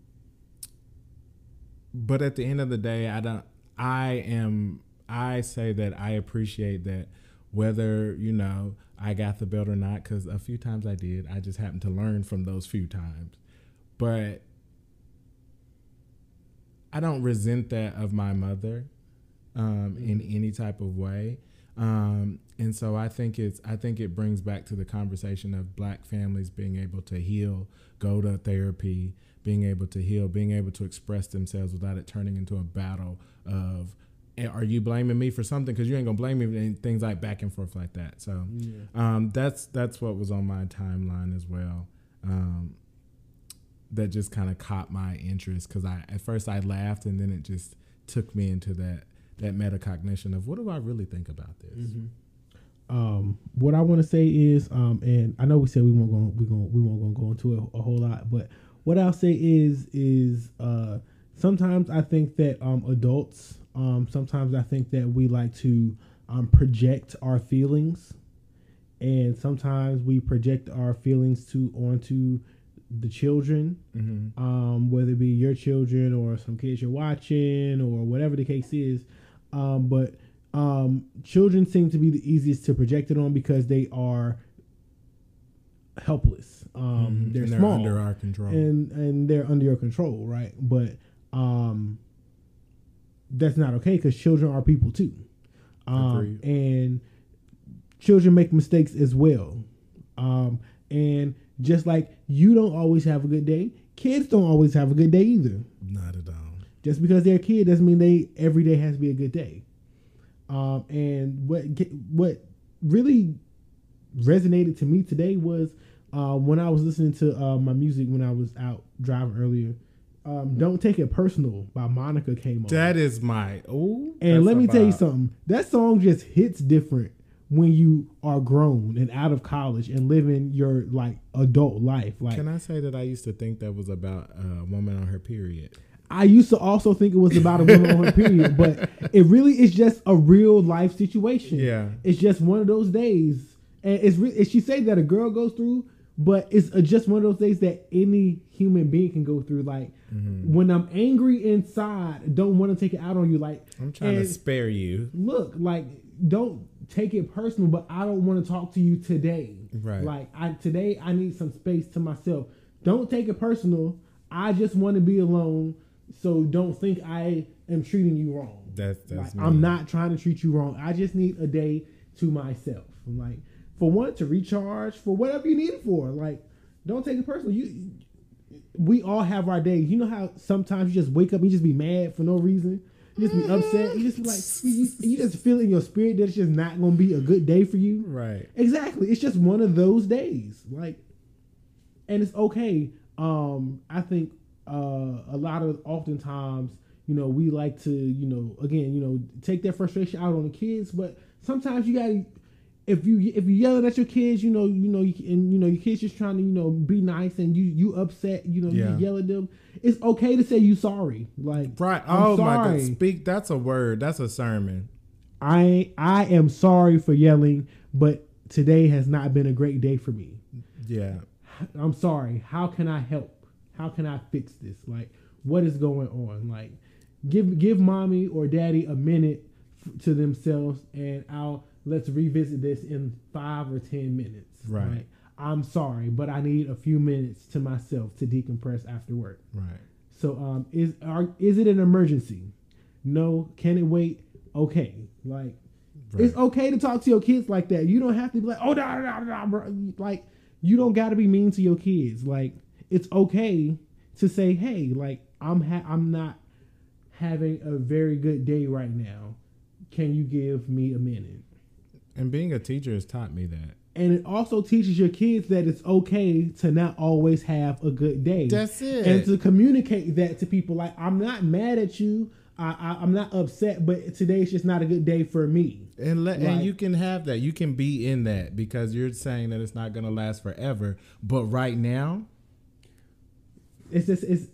but at the end of the day, I don't. I am. I say that I appreciate that whether you know I got the belt or not because a few times I did. I just happened to learn from those few times, but I don't resent that of my mother um, in any type of way. Um, and so I think it's I think it brings back to the conversation of black families being able to heal, go to therapy, being able to heal, being able to express themselves without it turning into a battle of "Eh, are you blaming me for something because you ain't gonna blame me and things like back and forth like that. So um, that's that's what was on my timeline as well. Um, that just kind of caught my interest because I at first I laughed and then it just took me into that that metacognition of what do I really think about this? Um, what I want to say is, um, and I know we said we won't go, we going we won't gonna go into it a whole lot, but what I'll say is, is uh, sometimes I think that um, adults, um, sometimes I think that we like to um, project our feelings, and sometimes we project our feelings to onto the children, Mm-hmm. um, whether it be your children or some kids you're watching or whatever the case is. Um, but um, children seem to be the easiest to project it on because they are helpless. Um, they're, Mm-hmm. and they're small under our control. and and they're under your control, right? But um, that's not okay because children are people too, um, and children make mistakes as well. Um, and just like you don't always have a good day, kids don't always have a good day either. Not at all. Just because they're a kid doesn't mean they every day has to be a good day. Um, and what what really resonated to me today was uh, when I was listening to uh, my music when I was out driving earlier. Um, Don't take it personal by Monica came on. That is my oh. and let me tell you something. That song just hits different when you are grown and out of college and living your like adult life. Like Can I say that I used to think that was about a woman on her period? I used to also think it was about a woman on her period, but it really is just a real life situation. Yeah. it's just one of those days, and it's re- and she said that a girl goes through but it's just one of those days that any human being can go through. Like Mm-hmm. when I'm angry inside, don't want to take it out on you. Like I'm trying to spare you. look, like don't take it personal, but I don't want to talk to you today. Right. Like I today I need some space to myself. Don't take it personal. I just want to be alone. So don't think I am treating you wrong. That's like that's I'm not trying to treat you wrong. I just need a day to myself. I'm like for one to recharge for whatever you need it for. Like don't take it personal. You we all have our days. You know how sometimes you just wake up and you just be mad for no reason. You just be upset. You just be like you, you just feel in your spirit that it's just not gonna be a good day for you. Right. Exactly. It's just one of those days. Like and it's okay. Um, I think uh a lot of oftentimes, you know, we like to, you know, again, you know, take that frustration out on the kids, but sometimes you gotta if you if you yelling at your kids, you know, you know, you, and you know your kids just trying to, you know, be nice, and you you upset, you know, Yeah. you yell at them. It's okay to say you sorry. Like, Right. I'm oh my sorry. God. Speak. That's a word. That's a sermon. I I am sorry for yelling, but today has not been a great day for me. Yeah. I'm sorry. How can I help? How can I fix this? Like, what is going on? Like, give give mommy or daddy a minute f- to themselves, and I'll let's revisit this in five or ten minutes. Right. I'm sorry, but I need a few minutes to myself to decompress after work. Right. So, um, is are, is it an emergency? No. Can it wait? Okay. Like, it's okay to talk to your kids like that. You don't have to be like, oh, nah, nah, nah, bro. Like, you don't got to be mean to your kids. Like, it's okay to say, hey, like, I'm ha- I'm not having a very good day right now. Can you give me a minute? And being a teacher has taught me that. And it also teaches your kids that it's okay to not always have a good day. That's it. And to communicate that to people, like I'm not mad at you. I, I, I'm not upset, but today's just not a good day for me. And let Right. and you can have that. You can be in that because you're saying that it's not going to last forever. But right now, It's just it's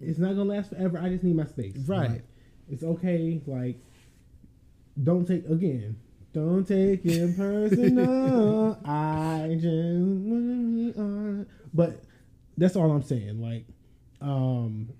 it's not gonna last forever. I just need my space. Right. Like, it's okay. Like don't take again. Don't take it personal. I just wanna be on. But that's all I'm saying. Like, um,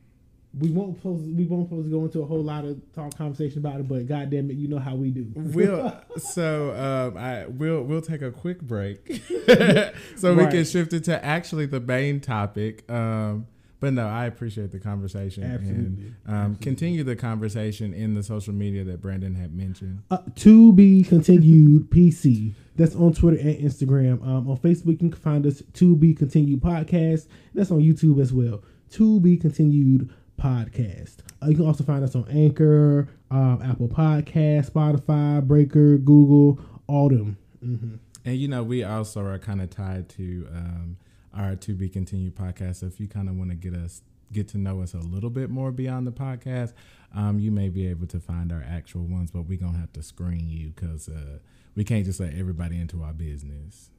we won't supposed we won't to go into a whole lot of talk conversation about it. But goddamn it, you know how we do. we'll so um, I we'll we'll take a quick break so we can shift it to actually the main topic. Um, but no, I appreciate the conversation Absolutely. and um, continue the conversation in the social media that Brandon had mentioned. Uh, to be continued PC. That's on Twitter and Instagram. Um, on Facebook, you can find us to be continued podcast. That's on YouTube as well. To be continued podcast. Uh, you can also find us on Anchor, um, Apple Podcast, Spotify, Breaker, Google, all them. hmm And you know, we also are kind of tied to um, our to be continued podcast. So if you kind of want to get us get to know us a little bit more beyond the podcast, um, you may be able to find our actual ones. But we're gonna have to screen you because uh, we can't just let everybody into our business.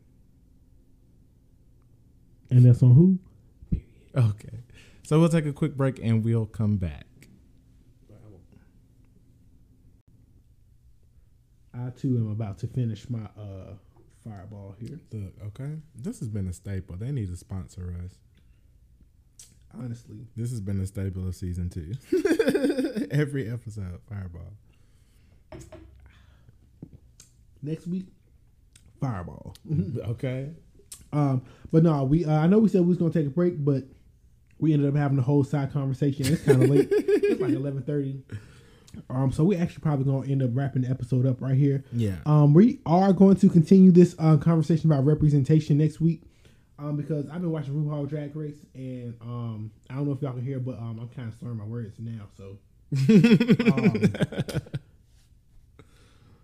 And that's on who? Okay, so we'll take a quick break and we'll come back. I too am about to finish my uh, fireball here. Look, okay, this has been a staple. They need to sponsor us. Honestly, This has been a staple of season two. Every episode, Fireball. next week, fireball. Okay. Um, but no, we uh, I know we said we was gonna take a break, but we ended up having a whole side conversation. It's kind of late. it's like eleven thirty. Um, so we actually probably gonna end up wrapping the episode up right here. Yeah. Um, we are going to continue this uh, conversation about representation next week. Um, because I've been watching RuPaul Drag Race, and um, I don't know if y'all can hear, but um, I'm kind of slurring my words now. So, um,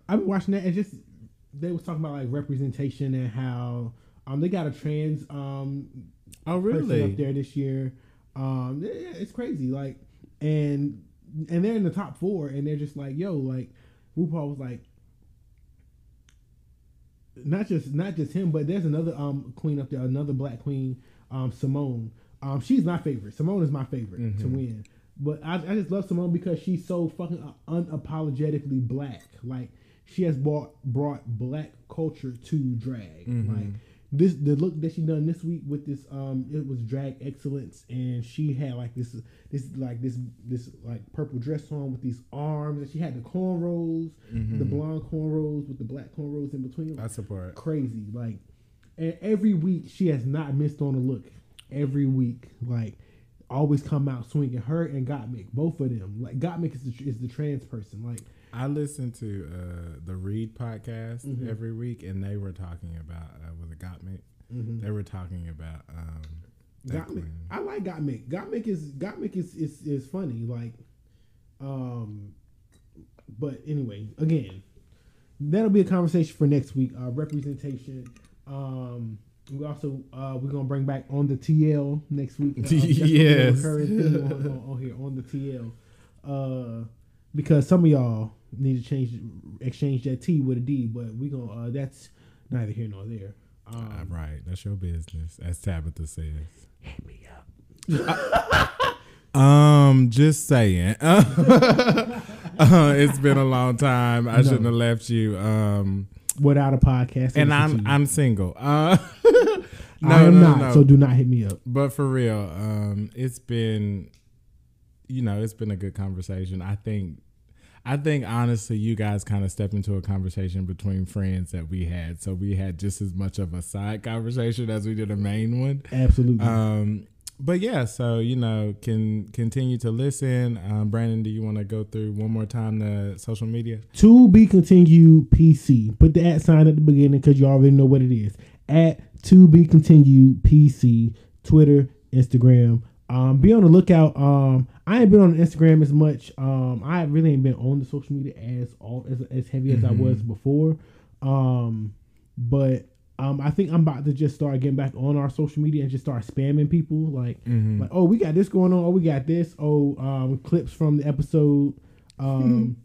I've been watching that, and just they was talking about like representation and how um they got a trans um Oh, really? up there this year. Um, yeah, it's crazy. Like, and and they're in the top four, and they're just like, yo, like RuPaul was like, not just not just him, but there's another um queen up there, another black queen, um Symone. Um, she's my favorite. Symone is my favorite to win. But I, I just love Symone because she's so fucking unapologetically black. Like she has brought brought black culture to drag. Like this the look that she done this week with this um it was drag excellence and she had like this this like this this like purple dress on with these arms and she had the cornrows the blonde cornrows with the black cornrows in between. I support. crazy like and every week she has not missed on a look. Every week like always come out swinging her and Gottmik both of them. Like Gottmik is the, is the trans person like I listen to uh, the Read podcast Mm-hmm. every week, and they were talking about uh, was it got me? They were talking about um, Gottmik. I like Gottmik. Gottmik is Gottmik is, is is funny. Like, um, but anyway, again, that'll be a conversation for next week. Uh, representation. Um, we also uh, we're gonna bring back on the TL next week. Uh, that's gonna be a Yes. on, on, on here on the TL. Uh, because some of y'all need to change exchange that T with a D, but we gonna uh, that's neither here nor there. Um, Uh, right, that's your business, as Tabitha says. hit me up. Um, just saying. uh, it's been a long time. I shouldn't have left you. Um, without a podcast. and I'm to. I'm single. Uh, no, I am no, not, no. so do not hit me up. But for real, um, it's been, you know, it's been a good conversation. I think, I think honestly, you guys kind of step into a conversation between friends that we had. So we had just as much of a side conversation as we did a main one. Absolutely. Um, but yeah, so you know, can continue to listen. Um, Brandon, do you want to go through one more time the social media? to be continued PC. Put the at sign at the beginning because you already know what it is. At to be continued PC, Twitter, Instagram. Um, be on the lookout. Um, I ain't been on Instagram as much. Um, I really ain't been on the social media as all as, as heavy as I was before. Um, but um, I think I'm about to just start getting back on our social media and just start spamming people like like oh we got this going on. Oh we got this. Oh um, clips from the episode. Um,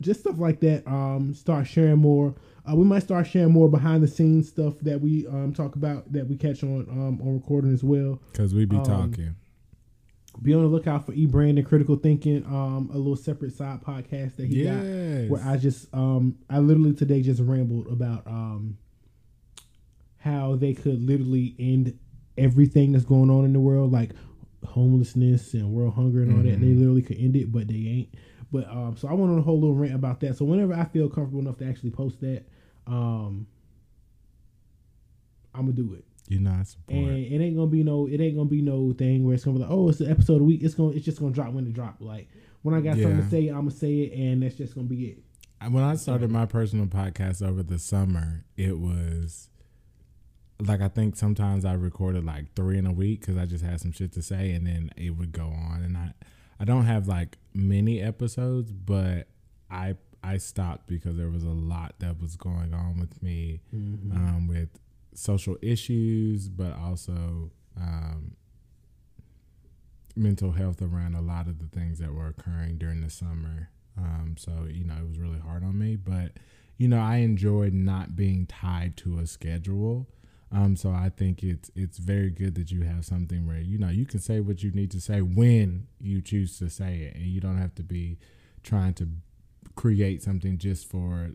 just stuff like that. Um, start sharing more. Uh, we might start sharing more behind the scenes stuff that we um talk about that we catch on um on recording as well. Because we be Um, talking. Be on the lookout for E Brand and Critical Thinking, um, a little separate side podcast that he got where I just um I literally today just rambled about um how they could literally end everything that's going on in the world, like homelessness and world hunger and all that. And they literally could end it, but they ain't. But um, so I went on a whole little rant about that. So whenever I feel comfortable enough to actually post that, um, I'm gonna do it. you know, I support. And it ain't gonna be no, it ain't gonna be no thing where it's gonna be like, oh, it's the episode of the week. It's gonna, it's just gonna drop when it drop. Like when I got something to say, I'm gonna say it, and that's just gonna be it. when I started my personal podcast over the summer, it was like I think sometimes I recorded like three in a week because I just had some shit to say, and then it would go on. And I, I don't have like many episodes, but I I stopped because there was a lot that was going on with me, um, with social issues, but also um, mental health around a lot of the things that were occurring during the summer. Um, so you know, it was really hard on me, but you know, I enjoyed not being tied to a schedule. Um, so I think it's it's very good that you have something where you know you can say what you need to say when you choose to say it, and you don't have to be trying to create something just for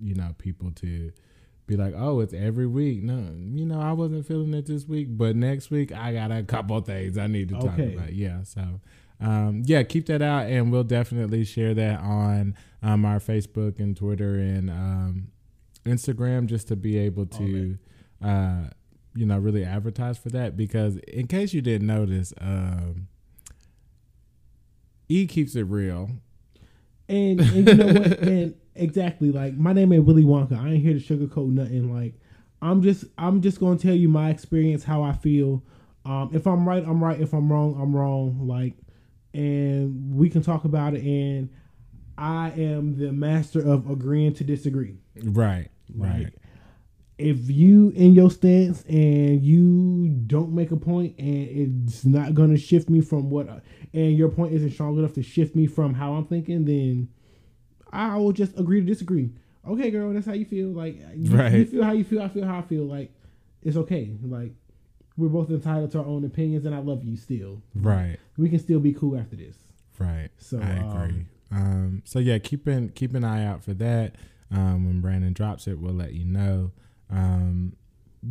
you know people to be like, oh, it's every week. No, you know, I wasn't feeling it this week, but next week I got a couple things I need to talk Okay. about. Yeah, so um, yeah, keep that out, and we'll definitely share that on um, our Facebook and Twitter and um, Instagram just to be able to, uh, you know, really advertise for that. Because in case you didn't notice, um, E keeps it real. And, and you know what? and exactly, like my name ain't Willy Wonka. I ain't here to sugarcoat nothing. Like I'm just I'm just gonna tell you my experience, how I feel. Um, if I'm right, I'm right. If I'm wrong, I'm wrong. Like, and we can talk about it. And I am the master of agreeing to disagree. Right. Right. Like, if you in your stance and you don't make a point and it's not gonna shift me from what I, and your point isn't strong enough to shift me from how I'm thinking, then I will just agree to disagree. Okay, girl, that's how you feel. Like you, you feel how you feel, I feel how I feel. Like it's okay. Like we're both entitled to our own opinions and I love you still. right. We can still be cool after this. Right. So, I agree. Um, so yeah, keep an keep an eye out for that. Um, when Brandon drops it, we'll let you know. Um,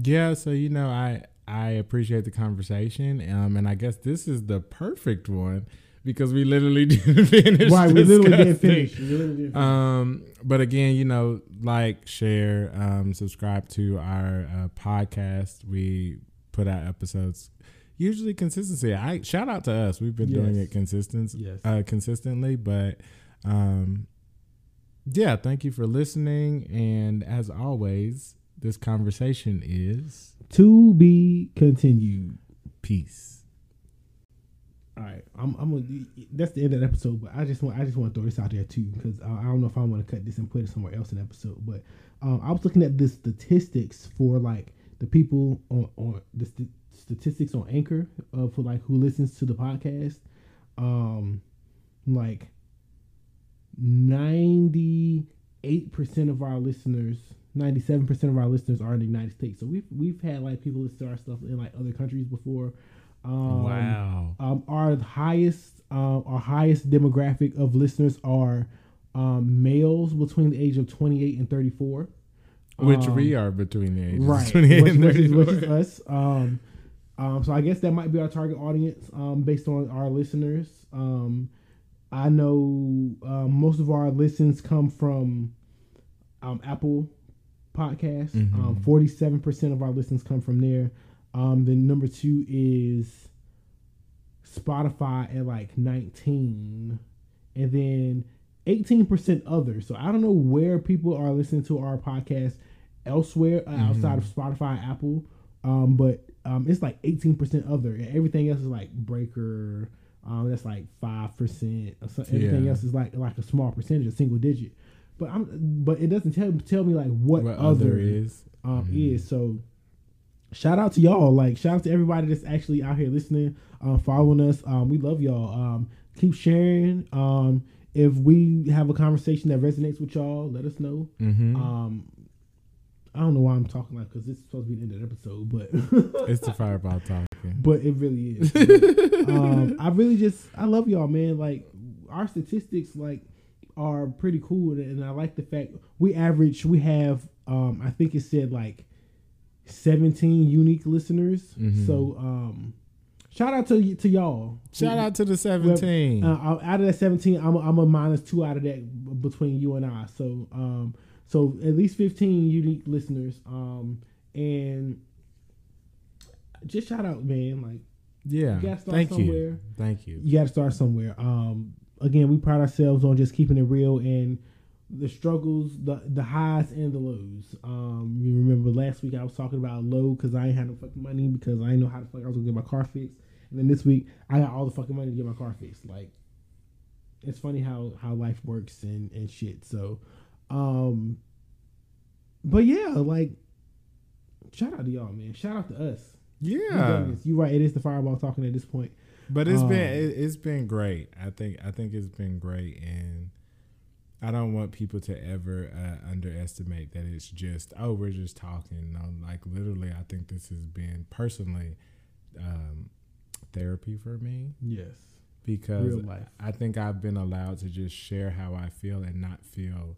yeah, so you know, I I appreciate the conversation, um, and I guess this is the perfect one because we literally didn't finish. Right, we literally didn't finish. Literally didn't finish. Um, but again, you know, like, share, um, subscribe to our uh, podcast. We put out episodes usually consistency. I shout out to us. We've been doing it consistent, Yes. uh, consistently. But um, yeah, thank you for listening. And as always, this conversation is to be continued. peace. All right, I'm, I'm gonna. That's the end of the episode, but I just want I just want to throw this out there too because I, I don't know if I want to cut this and put it somewhere else in the episode. But um, I was looking at the statistics for like the people on on the st- statistics on Anchor uh, for like who listens to the podcast. Um, like ninety eight percent of our listeners, ninety seven percent of our listeners are in the United States. So we've we've had like people listen to our stuff in like other countries before. Um, wow. um, our highest um, our highest demographic of listeners are um, males between the age of 28 and 34 Which Um, we are between the ages right of 28 which, and which is, which is us um, um, so i guess that might be our target audience um, based on our listeners um, i know uh, most of our listens come from um, apple podcast Mhm. um, 47% of our listens come from there um, the number two is Spotify at like 19, and then 18% others. So I don't know where people are listening to our podcast elsewhere uh, outside of Spotify, Apple, um, but um, it's like 18% other, and everything else is like Breaker. Um, that's like five percent. Everything Yeah. else is like like a small percentage, a single digit. But I'm but it doesn't tell tell me like what, What other other is? um, Mhm. is. So shout out to y'all. Like shout out to everybody that's actually out here listening, uh, following us. Um, we love y'all. Um, keep sharing. Um, if we have a conversation that resonates with y'all, let us know. Mm-hmm. Um, I don't know why I'm talking like because this is supposed to be the end of the episode, but it's the fireball talking. but it really is. um, I really just I love y'all, man. Like our statistics, like are pretty cool, and I like the fact we average. We have, um, I think it said like seventeen unique listeners. Mhm. So, um, shout out to y- to y'all. Shout out to the 17. Uh, out of that seventeen, I'm a, I'm a minus two out of that between you and I. So, um, so at least fifteen unique listeners. Um, and just shout out, man. Like yeah. you gotta start Thank somewhere. you. Thank you. you got to start somewhere. Um, again, we pride ourselves on just keeping it real and the struggles, the the highs and the lows. Um, you remember last week I was talking about low because I ain't had no fucking money because I didn't know how the fuck I was gonna get my car fixed. And then this week I got all the fucking money to get my car fixed. Like, it's funny how how life works and and shit. So, um, but yeah, like, shout out to y'all, man. Shout out to us. Yeah. You right. It is the fireball talking at this point. But it's Um, been it, it's been great. I think I think it's been great, and I don't want people to ever uh, underestimate that it's just oh we're just talking. No, like literally, I think this has been personally um, therapy for me Yes. because. I think I've been allowed to just share how I feel and not feel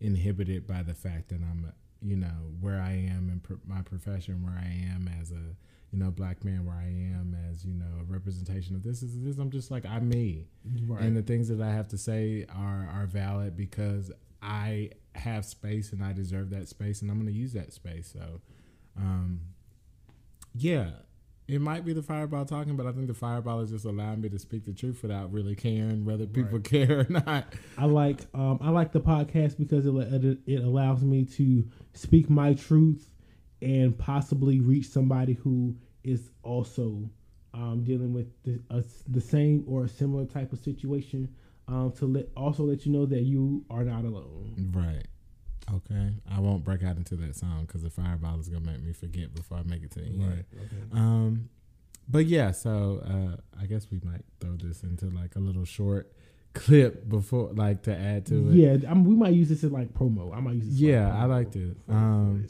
inhibited by the fact that I'm, you know, where I am in pr- my profession, where I am as a, you know, black man, where I am as, you know, a representation of this is this. I'm just like I'm me, Right. and the things that I have to say are are valid because I have space and I deserve that space, and I'm going to use that space. So, um, yeah, it might be the fireball talking, but I think the fireball is just allowing me to speak the truth without really caring whether people care or not. I like um, I like the podcast because it it it allows me to speak my truth and possibly reach somebody who is also um, dealing with the, the same or a similar type of situation. Um, to let also let you know that you are not alone. Right. Okay. I won't break out into that song because the fireball is gonna make me forget before I make it to the end. Right. Okay. Um, but yeah, so uh, I guess we might throw this into like a little short clip before, like to add to it. Yeah, I mean, we might use this in like promo. I might use this. Yeah, like I liked it. Um.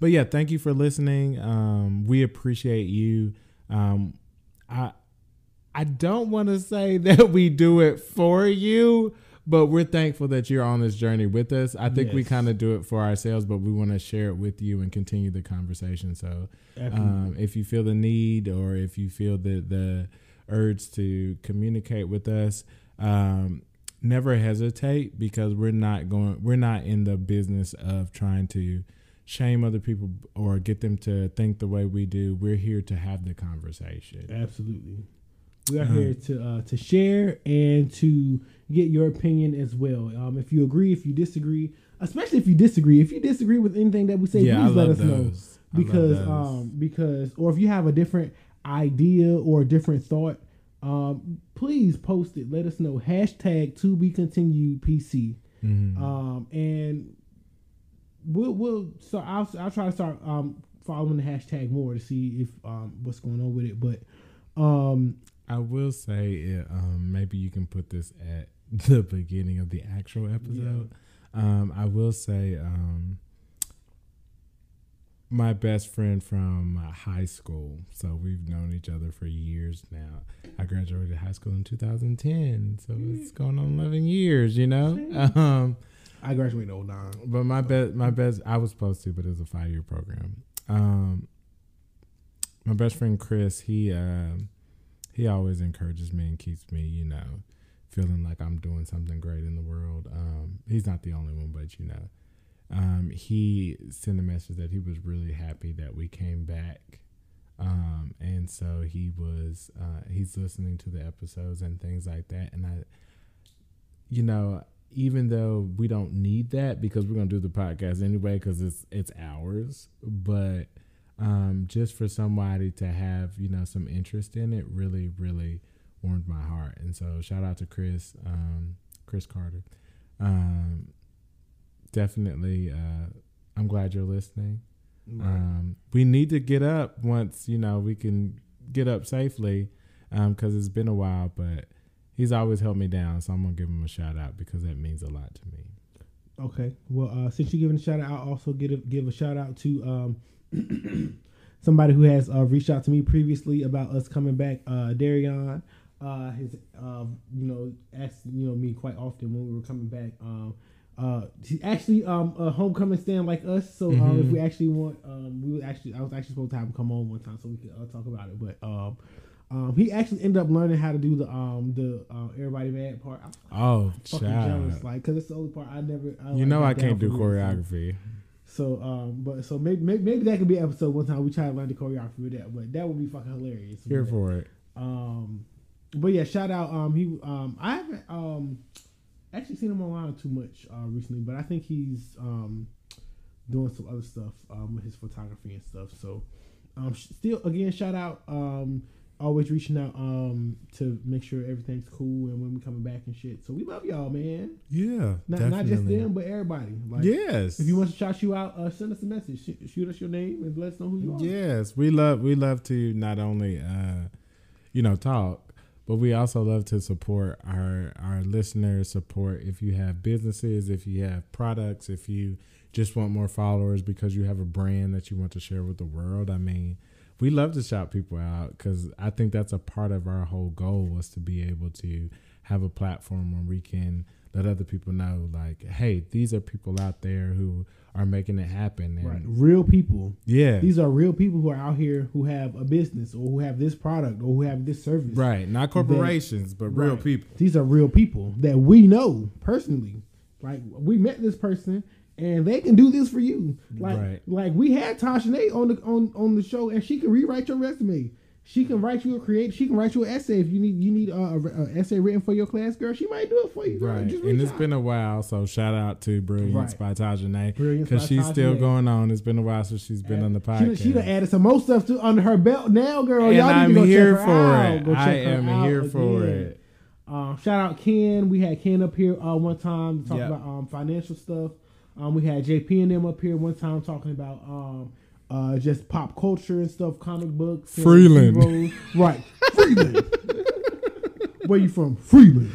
But yeah, thank you for listening. Um, we appreciate you. Um, I I don't want to say that we do it for you, but we're thankful that you're on this journey with us. I think we kind of do it for ourselves, but we want to share it with you and continue the conversation. So, um, if you feel the need or if you feel the the urge to communicate with us, um, never hesitate because we're not going. We're not in the business of trying to shame other people or get them to think the way we do. We're here to have the conversation. Absolutely. We are Uh-huh. here to uh, to share and to get your opinion as well. Um, if you agree, if you disagree, especially if you disagree, if you disagree with anything that we say, yeah, please let us know those. Love because um because or if you have a different idea or a different thought, um, please post it. Let us know. Hashtag to be continued PC. Mhm. Um, and we'll we'll so I'll I'll try to start um following the hashtag more to see if um what's going on with it. But um I will say, it, um, maybe you can put this at the beginning of the actual episode. Um, I will say, um, my best friend from uh, high school. So we've known each other for years now. I graduated high school in 2010, so it's going on 11 years. You know. Um, I graduated in 09. but my best, my best, I was supposed to, but it was a five year program. Um, my best friend Chris, he um, he always encourages me and keeps me, you know, feeling like I'm doing something great in the world. Um, he's not the only one, but you know, um, he sent a message that he was really happy that we came back. Um, and so he was, uh, he's listening to the episodes and things like that. And I, you know, even though we don't need that because we're gonna do the podcast anyway because it's it's ours, but um, just for somebody to have you know some interest in it really really warmed my heart. And so shout out to Chris, um, Chris Carter. Um, definitely, uh, I'm glad you're listening. Um, we need to get up once you know we can get up safely because it's been a while, but he's always held me down, so I'm gonna give him a shout out because that means a lot to me. Okay. Well, uh, since you're giving a shout out, I'll also give a, give a shout out to um, somebody who has uh, reached out to me previously about us coming back. Uh, Darion, uh, his, uh, you know, asked you know me quite often when we were coming back. Um, uh, he's actually um a homecoming stand like us. So um, if we actually want, um, we would actually I was actually supposed to have him come on one time so we could uh, talk about it, but um. Um, he actually ended up learning how to do the um the uh, everybody mad part. I'm Oh, fucking child. jealous, like, cause it's the only part I never. I, you like, know I can't do for really, so- choreography. So, um, but so maybe, maybe maybe that could be an episode one time we try to learn the choreography with that, but that would be fucking hilarious. Here But, for it. Um, but yeah, shout out. Um, he um, I haven't um actually seen him online too much uh recently, but I think he's um doing some other stuff um with his photography and stuff. So, um, sh- still again, shout out. Um, always reaching out um to make sure everything's cool and when we coming back and shit. So we love y'all, man. Yeah, Not not just them, but everybody. Like, yes. if you want to shout you out, uh, send us a message. Sh- shoot us your name and let us know who you are. Yes, we love we love to not only uh, you know talk, but we also love to support our our listeners. Support if you have businesses, if you have products, if you just want more followers because you have a brand that you want to share with the world. I mean, we love to shout people out because I think that's a part of our whole goal was to be able to have a platform where we can let other people know, like, hey, these are people out there who are making it happen. And Right. Real people. yeah, These are real people who are out here who have a business or who have this product or who have this service. Right, not corporations, but real Right. people. These are real people that we know personally. Like we met this person and they can do this for you. Like Right. like we had Tasha Nate on the on, on the show and she can rewrite your resume. She can write you a create. She can write you an essay if you need you need a, a, a essay written for your class, girl. She might do it for you. girl. Right, and it's out. been a while, so shout out to Brilliance Right. by Tajane because she's still going on. It's been a while since she's been on the podcast. she done added some more stuff to under her belt now, girl. and Y'all I'm need to go here check her for out. it. Go check I her am out here for it. Um, shout out Ken. We had Ken up here uh, one time to talk Yep. about um, financial stuff. Um, we had JP and them up here one time talking about um, uh, just pop culture and stuff, comic books, Freeland. heroes. right? Freeland. Where you from? Freeland.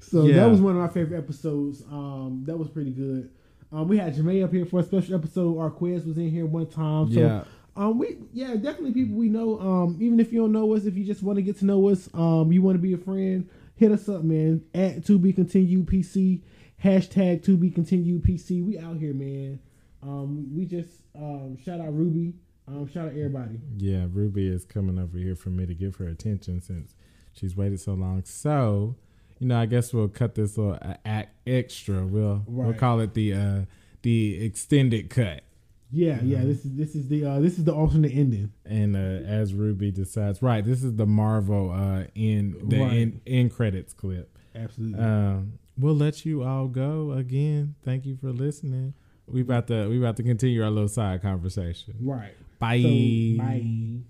so Yeah. that was one of my favorite episodes. Um, that was pretty good. Um, we had Jermaine up here for a special episode. Our quiz was in here one time. So Yeah. um, we yeah, definitely people we know. Um, even if you don't know us, if you just want to get to know us, um, you want to be a friend, hit us up, man. At to be continued PC. Hashtag to be continued PC. We out here, man. Um, we just um, shout out Ruby. Um, shout out everybody. Yeah, Ruby is coming over here for me to give her attention since she's waited so long. So, you know, I guess we'll cut this little uh, act extra. We'll we'll call it the uh the extended cut. Yeah, yeah. This is this is the uh, this is the alternate ending. And uh, as Ruby decides, right, this is the Marvel uh in the Right. in, in credits clip. Absolutely. Um, we'll let you all go again. Thank you for listening. We about to we about to continue our little side conversation. right. Bye. So, bye.